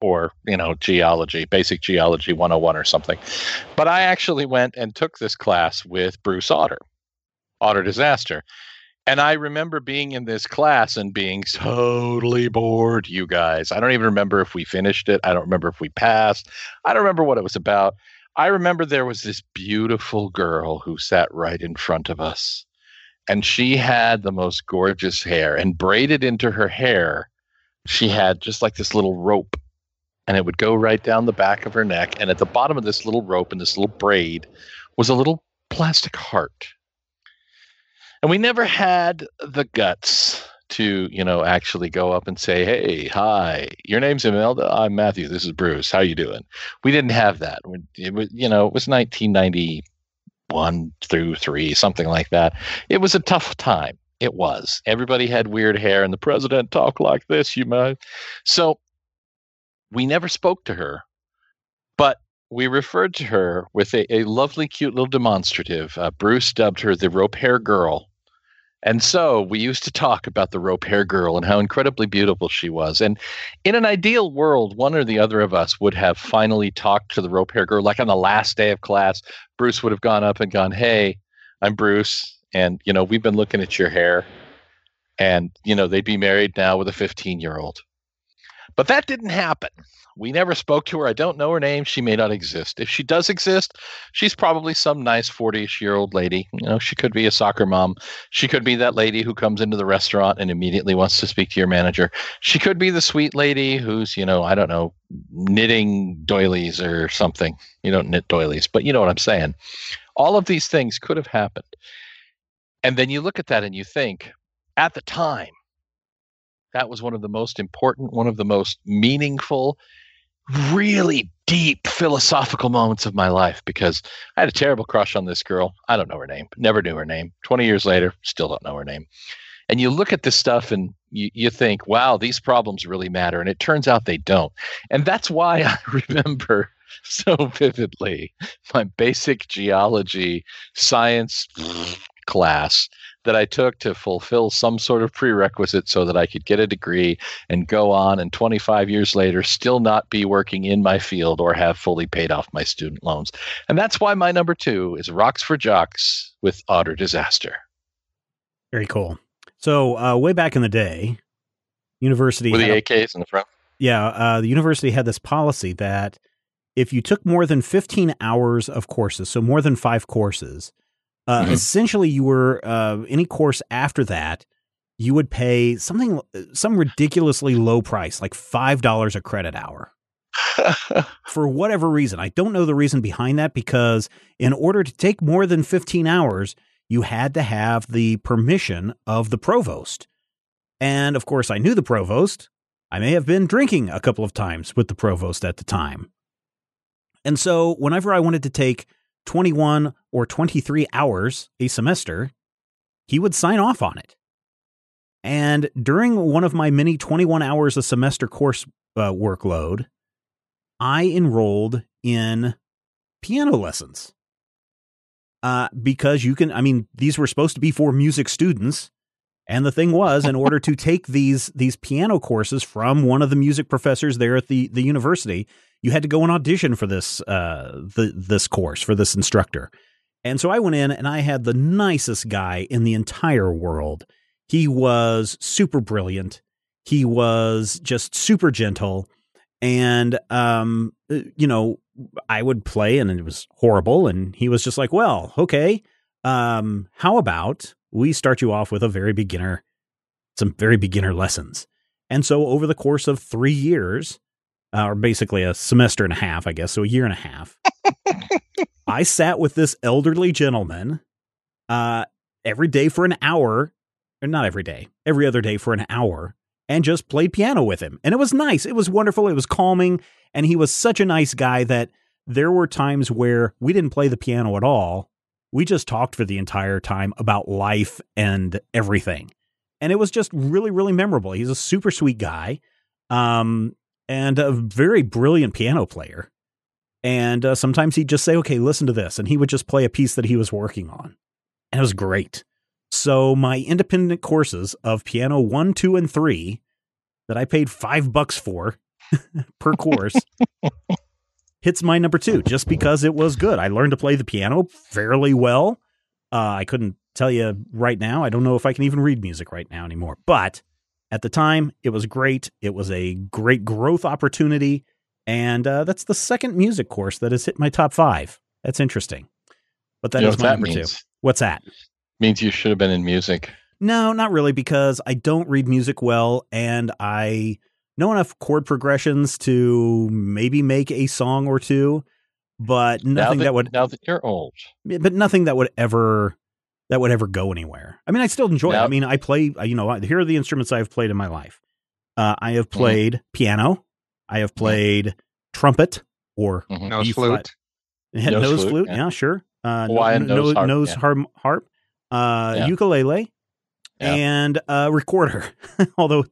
or you know geology basic geology 101 or something. But i actually went and took this class with bruce otter otter disaster. And i remember being in this class and being totally bored you guys. I don't even remember if we finished it. I don't remember if we passed. I don't remember what it was about. I remember there was this beautiful girl who sat right in front of us. And she had the most gorgeous hair. And braided into her hair she had just like this little rope and it would go right down the back of her neck. And at the bottom of this little rope and this little braid was a little plastic heart. And we never had the guts to, you know, actually go up and say, "Hey, hi, your name's Imelda. I'm Matthew. This is Bruce. How you doing?" We didn't have that. It was, you know, it was 1991 through three, something like that. It was a tough time. It was. Everybody had weird hair, and the president talked like this. You might. So we never spoke to her, but we referred to her with a, a lovely, cute little demonstrative. Uh, Bruce dubbed her the rope hair girl. And so we used to talk about the rope hair girl and how incredibly beautiful she was. And in an ideal world, one or the other of us would have finally talked to the rope hair girl. Like on the last day of class, Bruce would have gone up and gone, Hey, I'm Bruce. And, you know, we've been looking at your hair. And, you know, they'd be married now with a 15 year old. But that didn't happen. We never spoke to her. I don't know her name. She may not exist. If she does exist, she's probably some nice 40 ish year old lady. You know, she could be a soccer mom. She could be that lady who comes into the restaurant and immediately wants to speak to your manager. She could be the sweet lady who's, you know, I don't know, knitting doilies or something. You don't knit doilies, but you know what I'm saying. All of these things could have happened. And then you look at that and you think, at the time, that was one of the most important, one of the most meaningful, really deep philosophical moments of my life because I had a terrible crush on this girl. I don't know her name, never knew her name. 20 years later, still don't know her name. And you look at this stuff and you, you think, wow, these problems really matter. And it turns out they don't. And that's why I remember so vividly my basic geology science class that I took to fulfill some sort of prerequisite so that I could get a degree and go on and 25 years later still not be working in my field or have fully paid off my student loans. And that's why my number two is Rocks for Jocks with Otter Disaster. Very cool. So, uh, way back in the day, university With the a- AKs in the front. yeah, uh, the university had this policy that if you took more than 15 hours of courses, so more than five courses, Uh, Mhm. Essentially, you were uh, any course after that, you would pay something, some ridiculously low price, like five dollars a credit hour for whatever reason. I don't know the reason behind that because in order to take more than 15 hours, you had to have the permission of the provost. And of course, I knew the provost. I may have been drinking a couple of times with the provost at the time. And so, whenever I wanted to take 21 or 23 hours a semester, he would sign off on it. And during one of my many 21 hours a semester course uh, workload, I enrolled in piano lessons. Uh, because you can, I mean, these were supposed to be for music students. And the thing was, in order to take these these piano courses from one of the music professors there at the, the university, you had to go and audition for this uh, the this course for this instructor. And so I went in and I had the nicest guy in the entire world. He was super brilliant. He was just super gentle. And um, uh, you know, I would play and it was horrible. And he was just like, well, okay. Um, how about we start you off with a very beginner, some very beginner lessons. And so over the course of three years, uh, or basically a semester and a half, I guess, so a year and a half, I sat with this elderly gentleman uh, every day for an hour, or not every day, every other day for an hour, and just played piano with him. And it was nice. It was wonderful. It was calming. And he was such a nice guy that there were times where we didn't play the piano at all. We just talked for the entire time about life and everything. And it was just really, really memorable. He's a super sweet guy um, and a very brilliant piano player. And uh, sometimes he'd just say, okay, listen to this. And he would just play a piece that he was working on. And it was great. So my independent courses of piano one, two, and three that I paid five bucks for per course hits my number two just because it was good. I learned to play the piano fairly well. Uh, I couldn't tell you right now. I don't know if I can even read music right now anymore. But at the time, it was great. It was a great growth opportunity. And uh, that's the second music course that has hit my top five. That's interesting. But that You is my that number two. What's that? Means you should have been in music. No, not really, because I don't read music well, and I know enough chord progressions to maybe make a song or two, but nothing now that, would, now that you're old. but nothing that would ever that would ever go anywhere. I mean, I still enjoy it. I mean, I play. uh, You know, here are the instruments I have played in my life. Uh, I have Mm-hmm. played piano. I have played trumpet or Mhm. No flute. flat. nose, Nose flute. flute, Yeah, yeah. sure. Uh, no- Hawaiian no- nose harp, nose yeah. harp, harp uh, Yeah. ukulele, Yeah. and uh, recorder. Although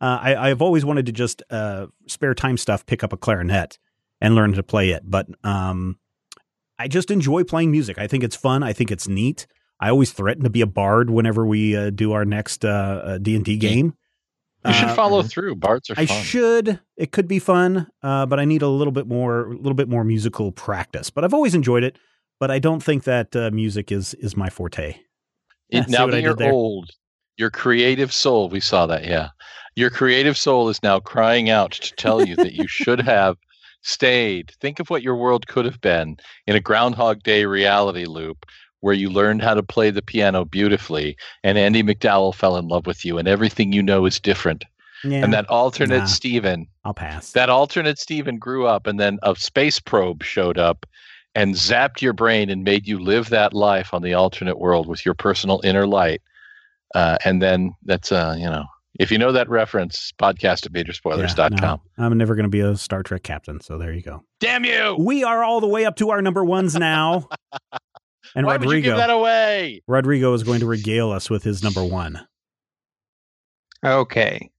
uh, I, I've always wanted to just uh, spare time stuff, pick up a clarinet and learn to play it. But um, I just enjoy playing music. I think it's fun. I think it's neat. I always threaten to be a bard whenever we uh, do our next uh, D and D game. You should Uh, follow through. Bards are I fun. should. It could be fun, uh, but I need a little bit more, a little bit more musical practice. But I've always enjoyed it. But I don't think that uh, music is is my forte. It- now that you're old, your creative soul, we saw that, yeah. Your creative soul is now crying out to tell you that you should have stayed. Think of what your world could have been in a Groundhog Day reality loop where you learned how to play the piano beautifully and Andie MacDowell fell in love with you and everything you know is different. Yeah, And that alternate Nah. Stephen, I'll pass. that alternate Stephen grew up and then a space probe showed up and zapped your brain and made you live that life on the alternate world with your personal inner light. Uh, and then that's uh, you know, if you know that reference, podcast at majorspoilers.com. Yeah, no, I'm never going to be a Star Trek captain. So there you go. Damn you! We are all the way up to our number ones now. and Why would you give Rodrigo, that away? Rodrigo is going to regale us with his number one. Okay.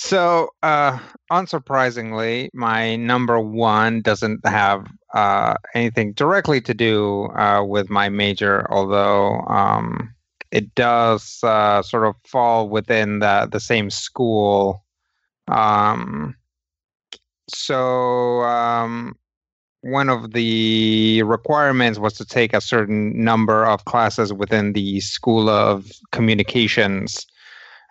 So, uh, unsurprisingly, my number one doesn't have uh, anything directly to do uh, with my major, although um, it does uh, sort of fall within the, the same school. Um, so, um, one of the requirements was to take a certain number of classes within the School of Communications.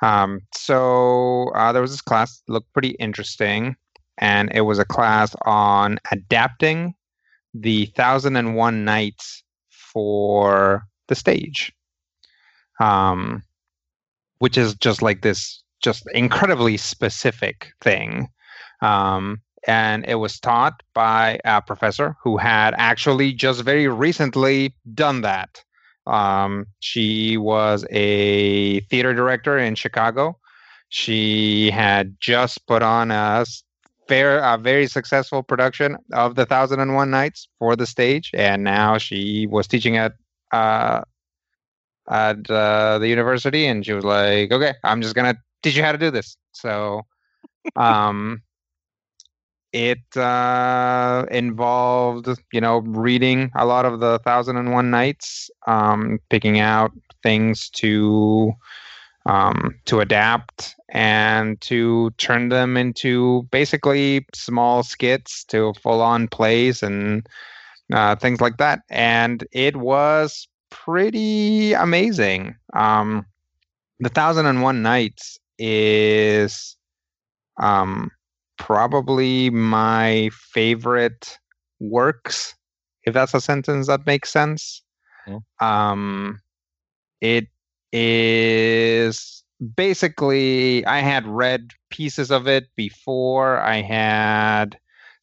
Um, so uh, there was this class looked pretty interesting, and it was a class on adapting the Thousand and One Nights for the stage, um, which is just like this, just incredibly specific thing. Um, and it was taught by a professor who had actually just very recently done that. Um, she was a theater director in Chicago. She had just put on a fair, a very successful production of the Thousand and One Nights for the stage, and now she was teaching at uh, at uh, the university, and she was like, "Okay, I'm just gonna teach you how to do this." So, um, it uh, involved, you know, reading a lot of the Thousand and One Nights, um, picking out things to um, to adapt and to turn them into basically small skits to full on plays and uh, things like that. And it was pretty amazing. Um, the Thousand and One Nights is um, probably my favorite works, if that's a sentence that makes sense. Yeah. Um, it is basically I had read pieces of it before. I had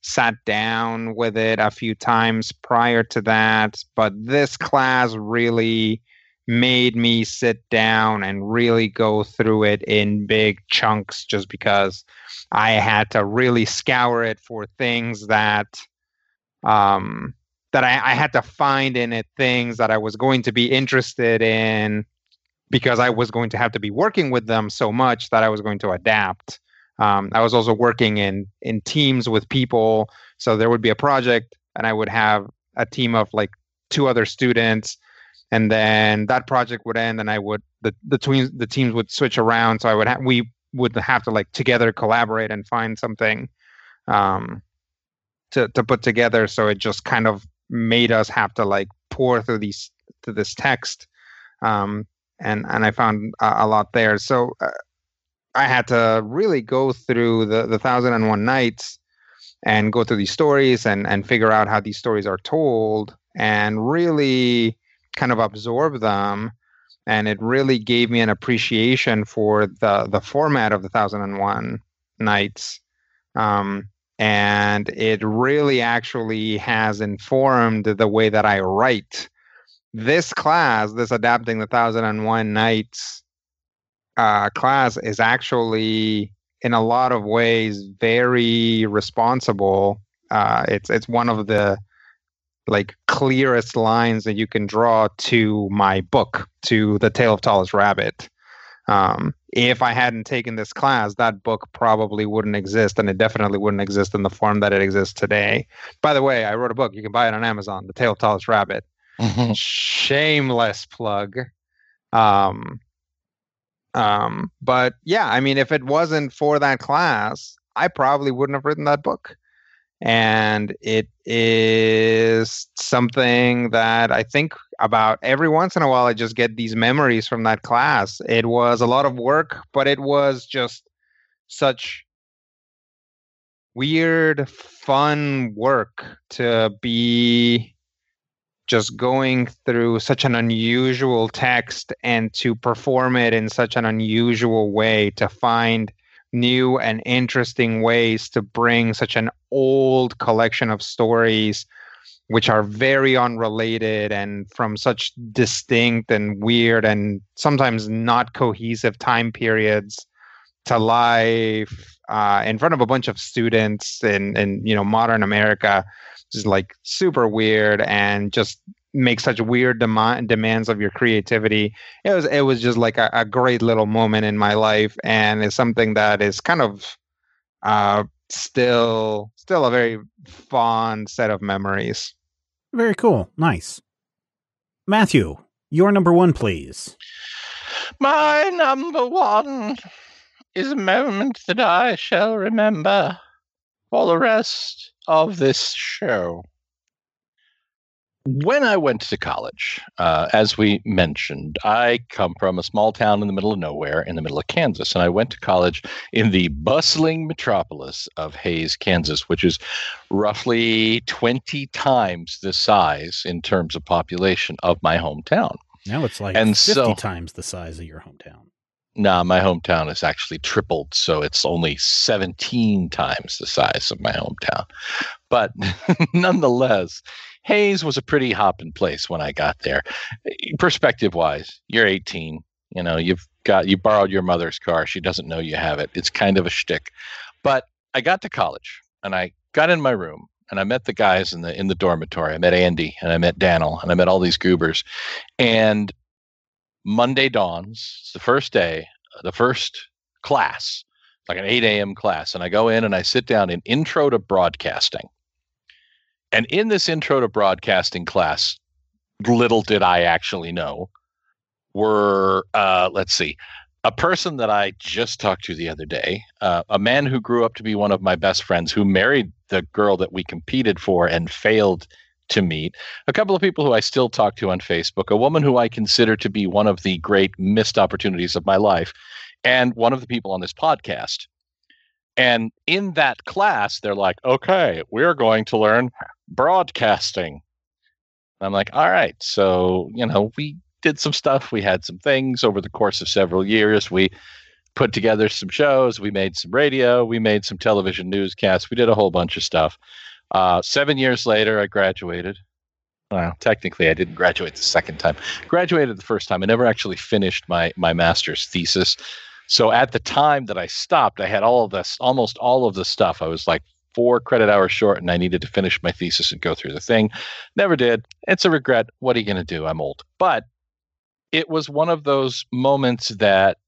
sat down with it a few times prior to that, but this class really made me sit down and really go through it in big chunks just because I had to really scour it for things that um that I, I had to find in it things that I was going to be interested in because I was going to have to be working with them so much that I was going to adapt. Um, I was also working in in teams with people, so there would be a project, and I would have a team of like two other students, and then that project would end, and I would the the teams the teams would switch around, so I would have we would have to like together collaborate and find something um, to to put together. So it just kind of made us have to like pour through these to this text um, and and I found a, a lot there. So uh, I had to really go through the the Thousand and One Nights and go through these stories and and figure out how these stories are told and really kind of absorb them. And it really gave me an appreciation for the the format of the Thousand and One Nights. Um, and it really actually has informed the way that I write. This class, this adapting the Thousand and One Nights uh, class, is actually in a lot of ways very responsible. Uh, it's it's one of the like clearest lines that you can draw to my book, to the Tale of Tallest Rabbit. Um, if I hadn't taken this class, that book probably wouldn't exist, and it definitely wouldn't exist in the form that it exists today. By the way, I wrote a book. You can buy it on Amazon, The Tale of Tallest Rabbit. Shameless plug. Um, um, but yeah, I mean, if it wasn't for that class, I probably wouldn't have written that book. And it is something that I think about every once in a while. I just get these memories from that class. It was a lot of work, but it was just such weird, fun work to be just going through such an unusual text and to perform it in such an unusual way to find new and interesting ways to bring such an old collection of stories which are very unrelated and from such distinct and weird and sometimes not cohesive time periods to life uh, in front of a bunch of students in, in you know modern America is like super weird and just make such weird demand demands of your creativity. It was it was just like a, a, great little moment in my life, and it's something that is kind of uh, still still a very fond set of memories. Very cool, nice. Matthew, your number one, please. My number one is a moment that I shall remember for the rest of this show. when I went to college, uh, as we mentioned, I come from a small town in the middle of nowhere, in the middle of Kansas, and I went to college in the bustling metropolis of Hays, Kansas, which is roughly 20 times the size in terms of population of my hometown. Now it's like And 50 so- times the size of your hometown. Nah, my hometown is actually tripled, so it's only 17 times the size of my hometown. But nonetheless, Hays was a pretty hopping place when I got there. Perspective wise, you're 18. You know, you've got you borrowed your mother's car. She doesn't know you have it. It's kind of a shtick. But I got to college and I got in my room and I met the guys in the in the dormitory. I met Andy and I met Daniel and I met all these goobers. And Monday dawns. It's the first day, the first class, like an 8 a.m. class. And I go in and I sit down in intro to broadcasting. And in this intro to broadcasting class, little did I actually know, were, uh, let's see, a person that I just talked to the other day, uh, a man who grew up to be one of my best friends, who married the girl that we competed for and failed to meet, a couple of people who I still talk to on Facebook, a woman who I consider to be one of the great missed opportunities of my life, and one of the people on this podcast. And in that class, they're like, okay, we're going to learn broadcasting. I'm like, all right. So, you know, we did some stuff. We had some things over the course of several years. We put together some shows. We made some radio. We made some television newscasts. We did a whole bunch of stuff. Uh, seven years later, I graduated. Well, technically, I didn't graduate the second time. Graduated the first time. I never actually finished my my master's thesis. So at the time that I stopped, I had all of this, almost all of the stuff. I was like four credit hours short, and I needed to finish my thesis and go through the thing. Never did. It's a regret. What are you going to do? I'm old. But it was one of those moments that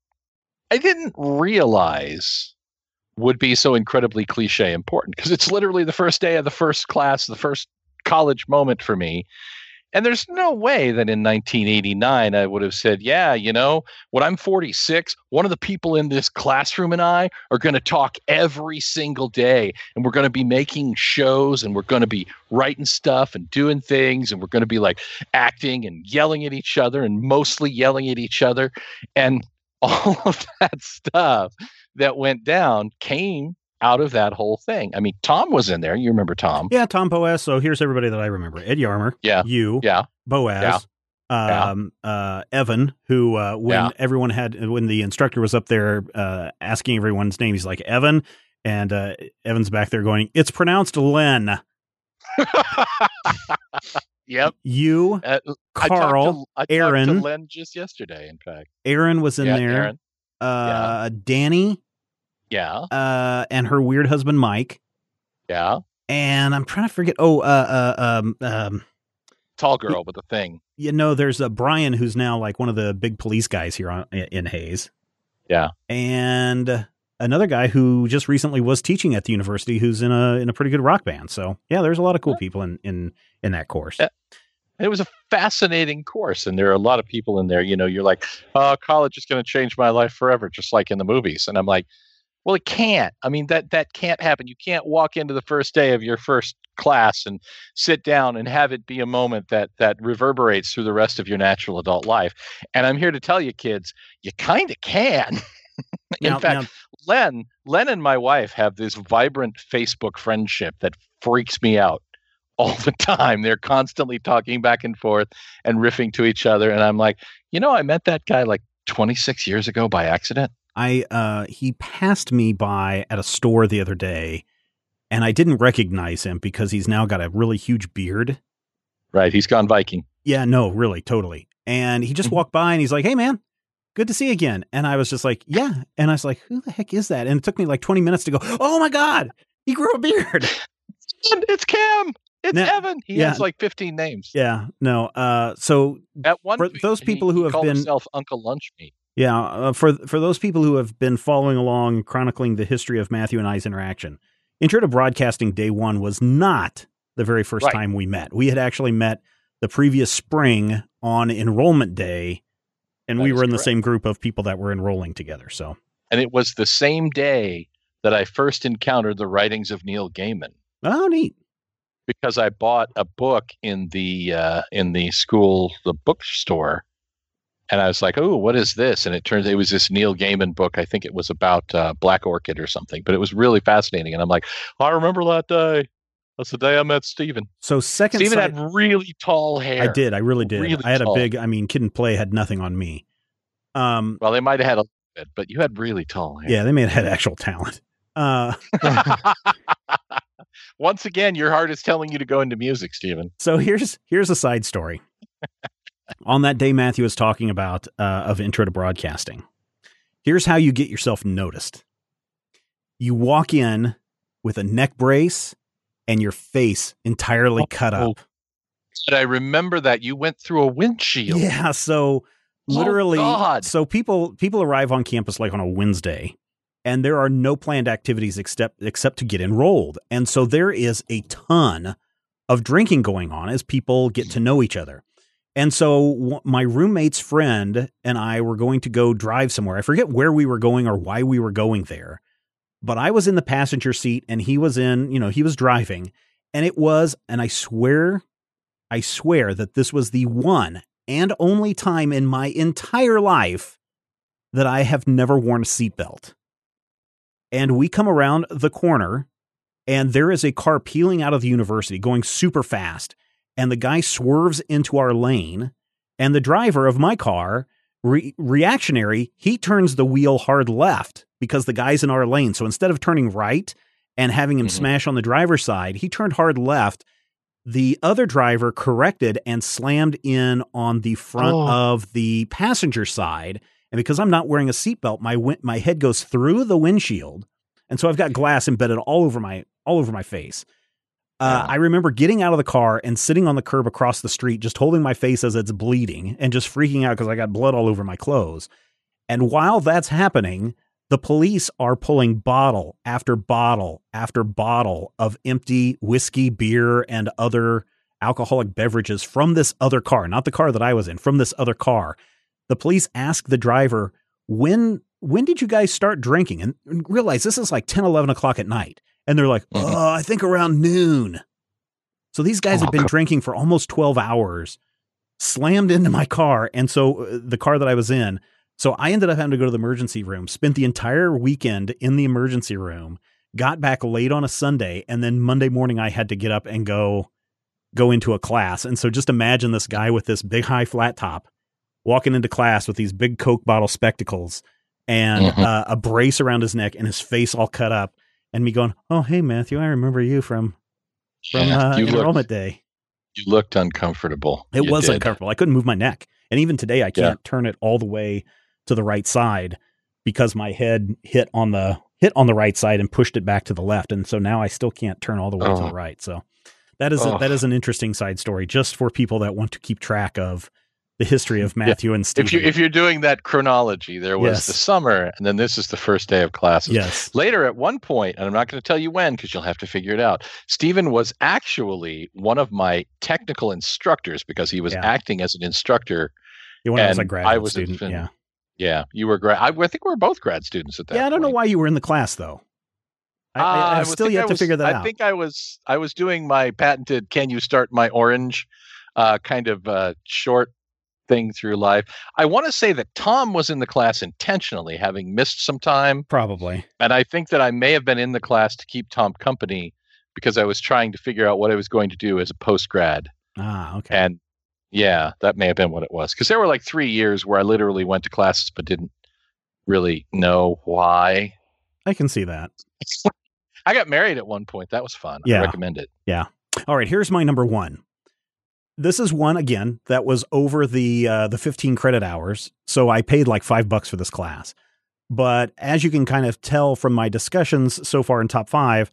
I didn't realize would be so incredibly cliche important because it's literally the first day of the first class, the first college moment for me. And there's no way that in 1989 I would have said, yeah, you know, when I'm 46, one of the people in this classroom and I are going to talk every single day and we're going to be making shows and we're going to be writing stuff and doing things and we're going to be like acting and yelling at each other and mostly yelling at each other. And all of that stuff that went down came out of that whole thing. I mean, Tom was in there. You remember Tom? Yeah, Tom Boaz. So here's everybody that I remember: Ed Yarmer, Yeah. you, Yeah. Boaz, Yeah. um, uh, Evan, who uh, when Yeah. everyone had when the instructor was up there uh, asking everyone's name, he's like Evan, and uh, Evan's back there going, "It's pronounced Len." Yep. You, Uh, Carl, I to, I talked Aaron. to Len just yesterday, in fact. Aaron was in yeah, there, Aaron. uh, Danny, Yeah. uh, and her weird husband Mike, Yeah. and I'm trying to forget. Oh, uh, uh, um, um, Tall girl with a thing. you know, there's a Brian who's now like one of the big police guys here on in Hays. Yeah. and another guy who just recently was teaching at the university, who's in a in a pretty good rock band. So yeah, there's a lot of cool people in in in that course. Yeah. It was a fascinating course, and there are a lot of people in there. You know, you're like, "Oh, college is going to change my life forever," just like in the movies. And I'm like, "Well, it can't. I mean, that that can't happen. You can't walk into the first day of your first class and sit down and have it be a moment that that reverberates through the rest of your natural adult life." And I'm here to tell you, kids, you kind of can. in Now- fact, now- Len, Len and my wife have this vibrant Facebook friendship that freaks me out all the time. They're constantly talking back and forth and riffing to each other. And I'm like, you know, I met that guy like 26 years ago by accident. I uh he passed me by at a store the other day and I didn't recognize him because he's now got a really huge beard. Right. He's gone Viking. Yeah, no, really, totally. And he just Mhm. walked by and he's like, "Hey man, good to see you again." And I was just like, "Yeah." And I was like, "Who the heck is that?" And it took me like 20 minutes to go, "Oh my god, he grew a beard." It's Cam. It's Now- Evan. He yeah. has like 15 names. yeah, no. Uh so At one For point, those people who have called been- himself Uncle Lunch Meat. Yeah, uh, for for those people who have been following along, chronicling the history of Matthew and I's interaction, Intro to Broadcasting Day One was not the very first Right. time we met. We had actually met the previous spring on enrollment day, and That we were in the correct. same group of people that were enrolling together. So, And it was the same day that I first encountered the writings of Neil Gaiman. oh, neat. because I bought a book in the uh, in the school the bookstore, and I was like, "Oh, what is this?" And it turns it was this Neil Gaiman book. I think it was about uh, Black Orchid or something, but it was really fascinating. And I'm like, I remember that day. That's the day I met Stephen. So second, Stephen side- had really tall hair. I did. I really did. Really I had tall. a big. I mean, kid and play had nothing on me. Um, Well, they might have had a little bit, but you had really tall hair. yeah, they may have had actual talent. Uh, Once again, your heart is telling you to go into music, Stephen. so here's here's a side story. On that day, Matthew was talking about uh, of intro to broadcasting. Here's how you get yourself noticed. You walk in with a neck brace and your face entirely Oh, cut oh, up. But I remember that you went through a windshield. Yeah, so oh, literally Oh, so people people arrive on campus like on a Wednesday and there are no planned activities except except to get enrolled. And so there is a ton of drinking going on as people get to know each other. And so w- my roommate's friend and I were going to go drive somewhere. I forget where we were going or why we were going there. But I was in the passenger seat and he was in, you know, he was driving. And it was, and I swear, I swear that this was the one and only time in my entire life that I have never worn a seatbelt. And we come around the corner, and there is a car peeling out of the university going super fast. And the guy swerves into our lane, and the driver of my car, re- reactionary, he turns the wheel hard left because the guy's in our lane. So instead of turning right and having him Mhm. smash on the driver's side, he turned hard left the other driver corrected and slammed in on the front Oh. of the passenger side. And because I'm not wearing a seatbelt, my win- my head goes through the windshield, and so I've got glass embedded all over my all over my face. Uh, Yeah. I remember getting out of the car and sitting on the curb across the street, just holding my face as it's bleeding, and just freaking out because I got blood all over my clothes. And while that's happening, the police are pulling bottle after bottle after bottle of empty whiskey, beer, and other alcoholic beverages from this other car, not the car that I was in, from this other car. The police ask the driver, when when did you guys start drinking? And, realize this is like 10, 11 o'clock at night. And they're like, Mhm. oh, I think around noon. So these guys Oh, have been God. drinking for almost 12 hours, slammed into my car. And so uh, the car that I was in, so I ended up having to go to the emergency room, spent the entire weekend in the emergency room, got back late on a Sunday, and then Monday morning I had to get up and go go into a class. And so just imagine this guy with this big high flat top walking into class with these big Coke bottle spectacles and Mhm. uh, a brace around his neck and his face all cut up and me going, "Oh, hey Matthew, I remember you from from Yeah, uh, you enrollment looked day." you looked uncomfortable. It You was did. uncomfortable. I couldn't move my neck. And even today I can't turn it all the way to the right side because my head hit on the hit on the right side and pushed it back to the left. And so now I still can't turn all the way to Oh. the right. So that is a, Oh. that is an interesting side story just for people that want to keep track of the history of Matthew and Steve. If you if you're doing that chronology, there was Yes. the summer, and then this is the first day of classes. yes. Later, at one point, and I'm not going to tell you when because you'll have to figure it out. Stephen was actually one of my technical instructors because he was Yeah. acting as an instructor. Yeah, when I was a graduate I was student. yeah. Yeah, you were grad. I, I think we were both grad students at that. Yeah, I don't know why you were in the class though. I, I, Uh, I've was- still yet I to was- figure that out. I think I was I was doing my patented "Can you start my orange?" Uh, kind of uh, short thing through life. I want to say that Tom was in the class intentionally, having missed some time, Probably. and I think that I may have been in the class to keep Tom company because I was trying to figure out what I was going to do as a post grad. Ah, okay. And yeah, that may have been what it was because there were like three years where I literally went to classes but didn't really know why. I can see that. I got married at one point. That was fun. Yeah. I recommend it. Yeah. All right, here's my number one. This is one again that was over the uh, the 15 credit hours, so I paid like five bucks for this class. But as you can kind of tell from my discussions so far in top five,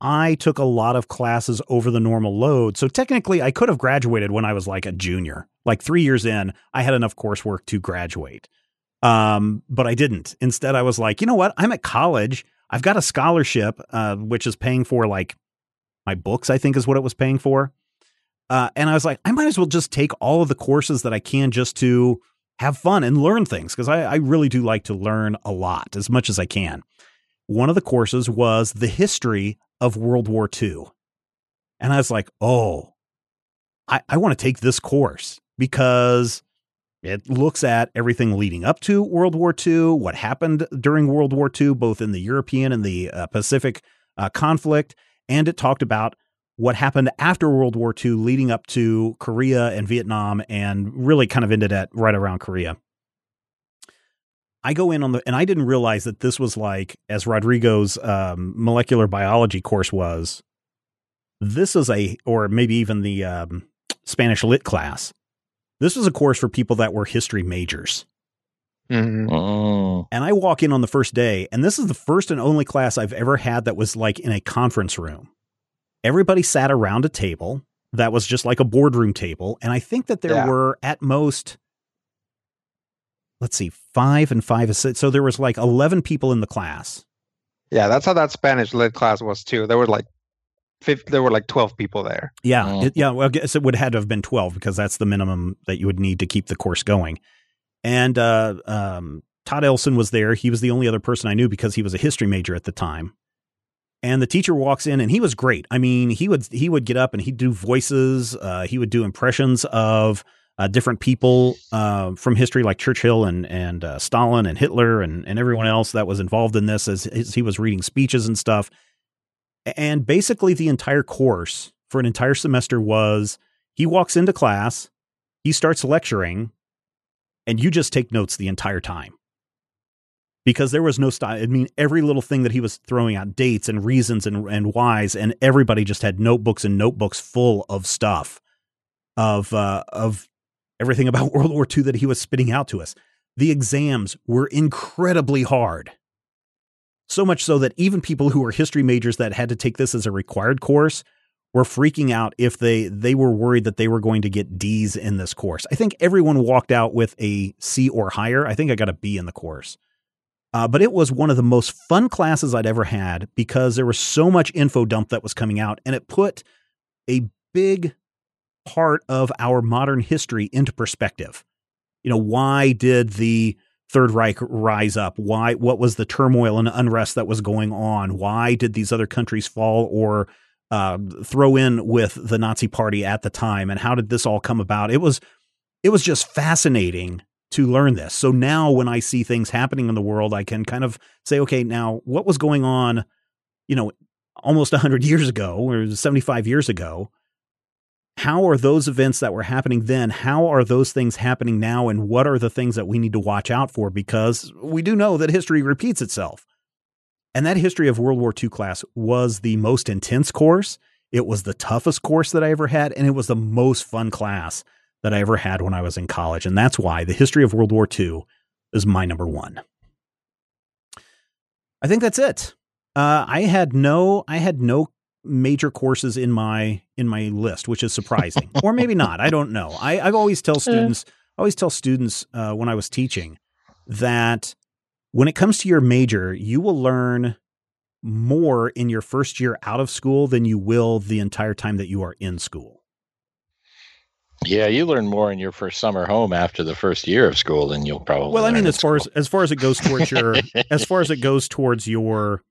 I took a lot of classes over the normal load. So technically, I could have graduated when I was like a junior. Like three years in, I had enough coursework to graduate. Um, but I didn't. Instead, I was like, you know what? I'm at college. I've got a scholarship, uh, which is paying for like my books, I think is what it was paying for. Uh, and I was like, I might as well just take all of the courses that I can just to have fun and learn things because I, I really do like to learn a lot as much as I can. One of the courses was the history of World War II. And I was like, oh, I, I want to take this course because it looks at everything leading up to World War II, what happened during World War II, both in the European and the uh, Pacific uh, conflict. And it talked about what happened after World War II, leading up to Korea and Vietnam, and really kind of ended at right around Korea. I go in on the, and I didn't realize that this was like, as Rodrigo's um, molecular biology course was, this is a, or maybe even the um, Spanish lit class. This was a course for people that were history majors. Mhm. Oh. And I walk in on the first day, and this is the first and only class I've ever had that was like in a conference room. Everybody sat around a table that was just like a boardroom table. And I think that there Yeah. were at most, let's see, five and five. So there was like 11 people in the class. Yeah, that's how that Spanish lit class was too. There were like, 50, there were like twelve people there. Yeah. Oh. It, yeah. Well, I guess it would had to have been 12 because that's the minimum that you would need to keep the course going. And uh, um, Todd Elson was there. He was the only other person I knew because he was a history major at the time. And the teacher walks in and he was great. I mean, he would he would get up and he'd do voices. Uh, he would do impressions of uh, different people uh, from history, like Churchill and and uh, Stalin and Hitler and and everyone else that was involved in this as, as he was reading speeches and stuff. And basically, the entire course for an entire semester was he walks into class, he starts lecturing, and you just take notes the entire time. Because there was no style. I mean, every little thing that he was throwing out, dates and reasons and, and whys, and everybody just had notebooks and notebooks full of stuff of uh, of everything about World War II that he was spitting out to us. The exams were incredibly hard. So much so that even people who were history majors that had to take this as a required course were freaking out if they they were worried that they were going to get D's in this course. I think everyone walked out with a C or higher. I think I got a B in the course. Uh, but it was one of the most fun classes I'd ever had because there was so much info dump that was coming out, and it put a big part of our modern history into perspective. You know, why did the Third Reich rise up? Why? What was the turmoil and unrest that was going on? Why did these other countries fall or uh, throw in with the Nazi Party at the time? And how did this all come about? It was, it was just fascinating to learn this. So now, when I see things happening in the world, I can kind of say, okay, now what was going on? You know, almost hundred years ago or seventy-five years ago how are those events that were happening then how are those things happening now and what are the things that we need to watch out for? Because we do know that history repeats itself. And that history of world war ii class was the most intense course. It was the toughest course that i ever had and it was the most fun class that i ever had when i was in college. And that's why the history of world war ii is my number one. I think that's it. Uh, i had no i had no major courses in my in my list, which is surprising, or maybe not. I don't know. I I've always tell students, I always tell students uh, when I was teaching that when it comes to your major, you will learn more in your first year out of school than you will the entire time that you are in school. Yeah, you learn more in your first summer home after the first year of school than you'll probably. Well, I mean, as far as as far as it goes towards your as far as it goes towards your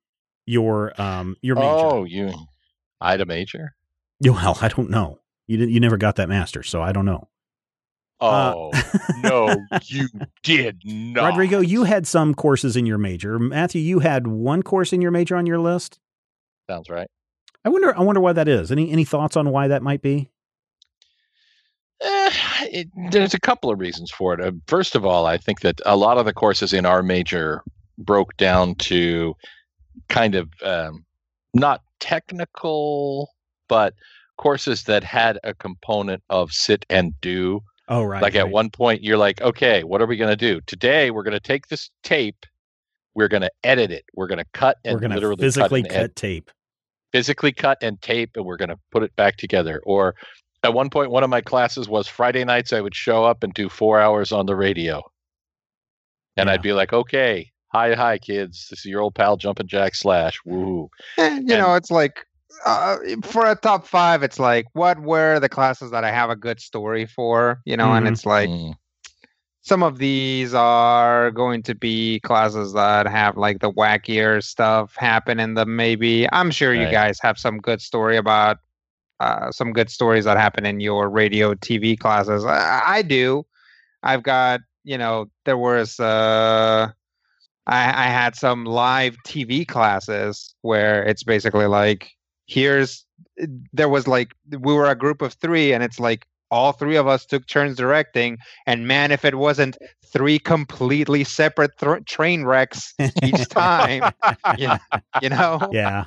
your um your major. oh, you, Ida major. Well, I don't know. You didn't. You never got that master, so I don't know. Uh, Oh no, you did not, Rodrigo, you had some courses in your major. Matthew, you had one course in your major on your list. Sounds right. I wonder. I wonder why that is. Any any thoughts on why that might be? Eh, it, there's a couple of reasons for it. Uh, first of all, I think that a lot of the courses in our major broke down to kind of um, not technical, but courses that had a component of sit and do. Oh, right. like at one point, you're like, okay, what are we going to do today? We're going to take this tape, we're going to edit it, we're going to cut and we're going to literally physically cut, cut, ed- tape. physically cut and tape, and we're going to put it back together. Or at one point, one of my classes was Friday nights. I would show up and do four hours on the radio, and Yeah. I'd be like, okay. Hi, hi, kids. This is your old pal, Jumpin' Jack Slash. Woo! Eh, you know, it's like uh, for a top five, it's like what were the classes that I have a good story for? You know, and Mhm. it's like Mm. some of these are going to be classes that have like the wackier stuff happen in them. Maybe I'm sure you guys have some good story about uh, some good stories that happen in your radio TV classes. I, I do. I've got you know there was uh, I, I had some live TV classes where it's basically like here's eh, there was like we were a group of three and it's like all three of us took turns directing and man if it wasn't three completely separate th- train wrecks each time you, you know Yeah.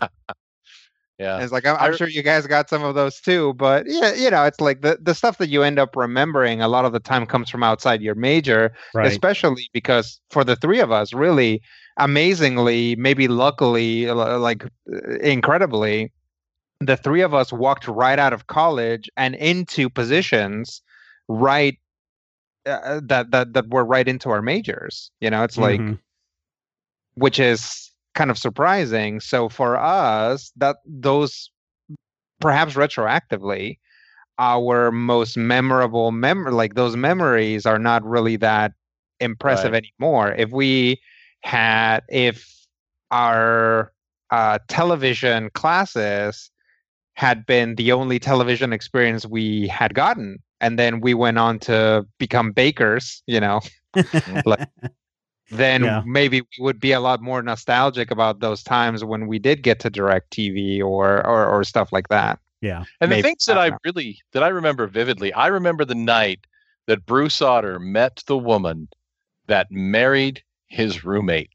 Yeah. And it's like I'm, I'm sure you guys got some of those too, but yeah, you know, it's like the the stuff that you end up remembering a lot of the time comes from outside your major, Right. especially because for the three of us, really amazingly, maybe luckily, like uh, incredibly, the three of us walked right out of college and into positions right uh, that that that were right into our majors. You know, it's like Mhm. which is kind of surprising. So for us, that those perhaps retroactively, our most memorable mem like those memories are not really that impressive Right. anymore. If we had if our uh, television classes had been the only television experience we had gotten and then we went on to become bakers you know like then Yeah. maybe we would be a lot more nostalgic about those times when we did get to direct TV or or, or stuff like that. yeah. And the things that I I really that I remember vividly, I remember the night that Bruce Otter met the woman that married his roommate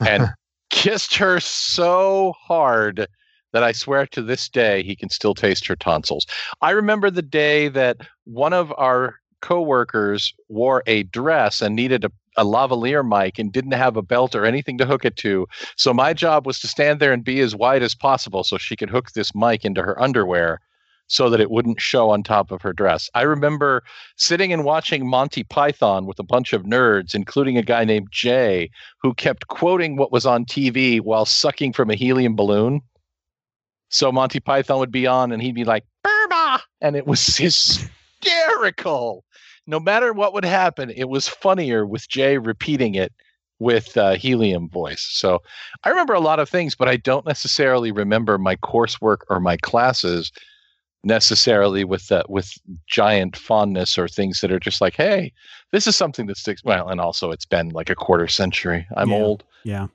and kissed her so hard that I swear to this day he can still taste her tonsils. I remember the day that one of our coworkers wore a dress and needed a, a lavalier mic and didn't have a belt or anything to hook it to. So my job was to stand there and be as wide as possible so she could hook this mic into her underwear so that it wouldn't show on top of her dress. I remember sitting and watching Monty Python with a bunch of nerds, including a guy named Jay, who kept quoting what was on TV while sucking from a helium balloon. So Monty Python would be on and he'd be like, Burma! And it was hysterical. No matter what would happen, it was funnier with Jay repeating it with uh, helium voice. So I remember a lot of things, but I don't necessarily remember my coursework or my classes necessarily with that with giant fondness or things that are just like, hey, this is something that sticks. Well, and also it's been like a quarter century. I'm Yeah. old. Yeah.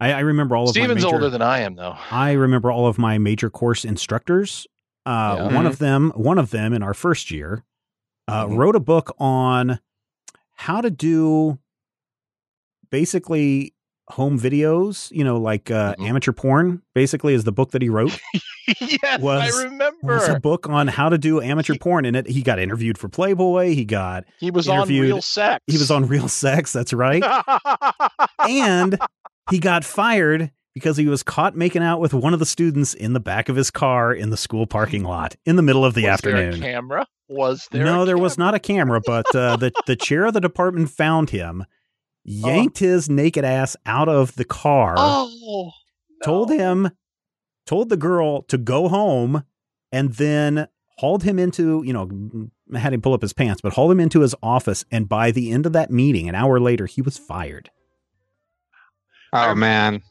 I, I remember all of Stephen's my major, older than I am, though. I remember all of my major course instructors. Uh, Yeah. One of them, one of them in our first year, uh, Mhm. wrote a book on how to do basically home videos. You know, like uh, Mhm. amateur porn. Basically, is the book that he wrote. yes, Was- I remember. was a book on how to do amateur He- porn, and it he got interviewed for Playboy. He got He was on Real Sex. he was on Real Sex. That's right. and he got fired because he was caught making out with one of the students in the back of his car in the school parking lot in the middle of the was There afternoon. a camera? Was there? no, a there was not a camera, but uh, the the chair of the department found him, yanked his naked ass out of the car, Oh, told him, told the girl to go home, and then hauled him into you know had him pull up his pants, but hauled him into his office. And by the end of that meeting, an hour later, he was fired. Oh man.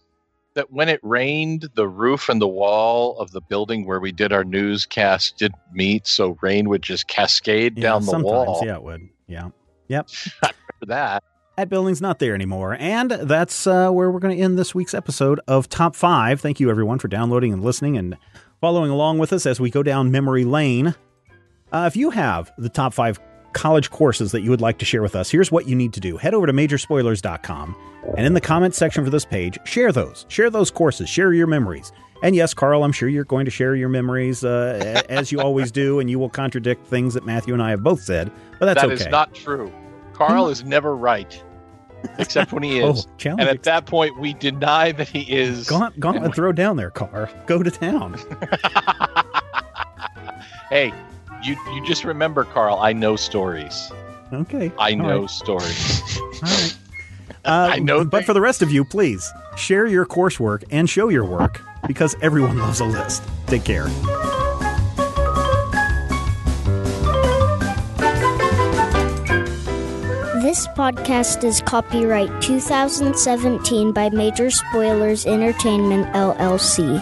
That when it rained, the roof and the wall of the building where we did our newscast didn't meet, so rain would just cascade Yeah, down the wall. yeah, it would. Yeah. Yep that, That building's not there anymore. And that's uh, where we're going to end this week's episode of Top 5. Thank you, everyone, for downloading and listening and following along with us as we go down memory lane. Uh, if you have the top five college courses that you would like to share with us, here's what you need to do head over to majorspoilers.com and in the comments section for this page, share those. Share those courses, share your memories. And yes, Carl, I'm sure you're going to share your memories uh, as you always do, and you will contradict things that Matthew and I have both said, but that's That okay. is not true. Carl is never right, except when he oh, is. challenge and at that point, we deny that he is. Gaunt, gauntlet throw down there, Carl. Go to town. hey, you you just remember, Carl. I know stories. Okay. I All know right. stories. All right. Uh, I know But things. for the rest of you, please share your coursework and show your work because everyone loves a list. Take care. This podcast is copyright 2017 by Major Spoilers Entertainment, LLC.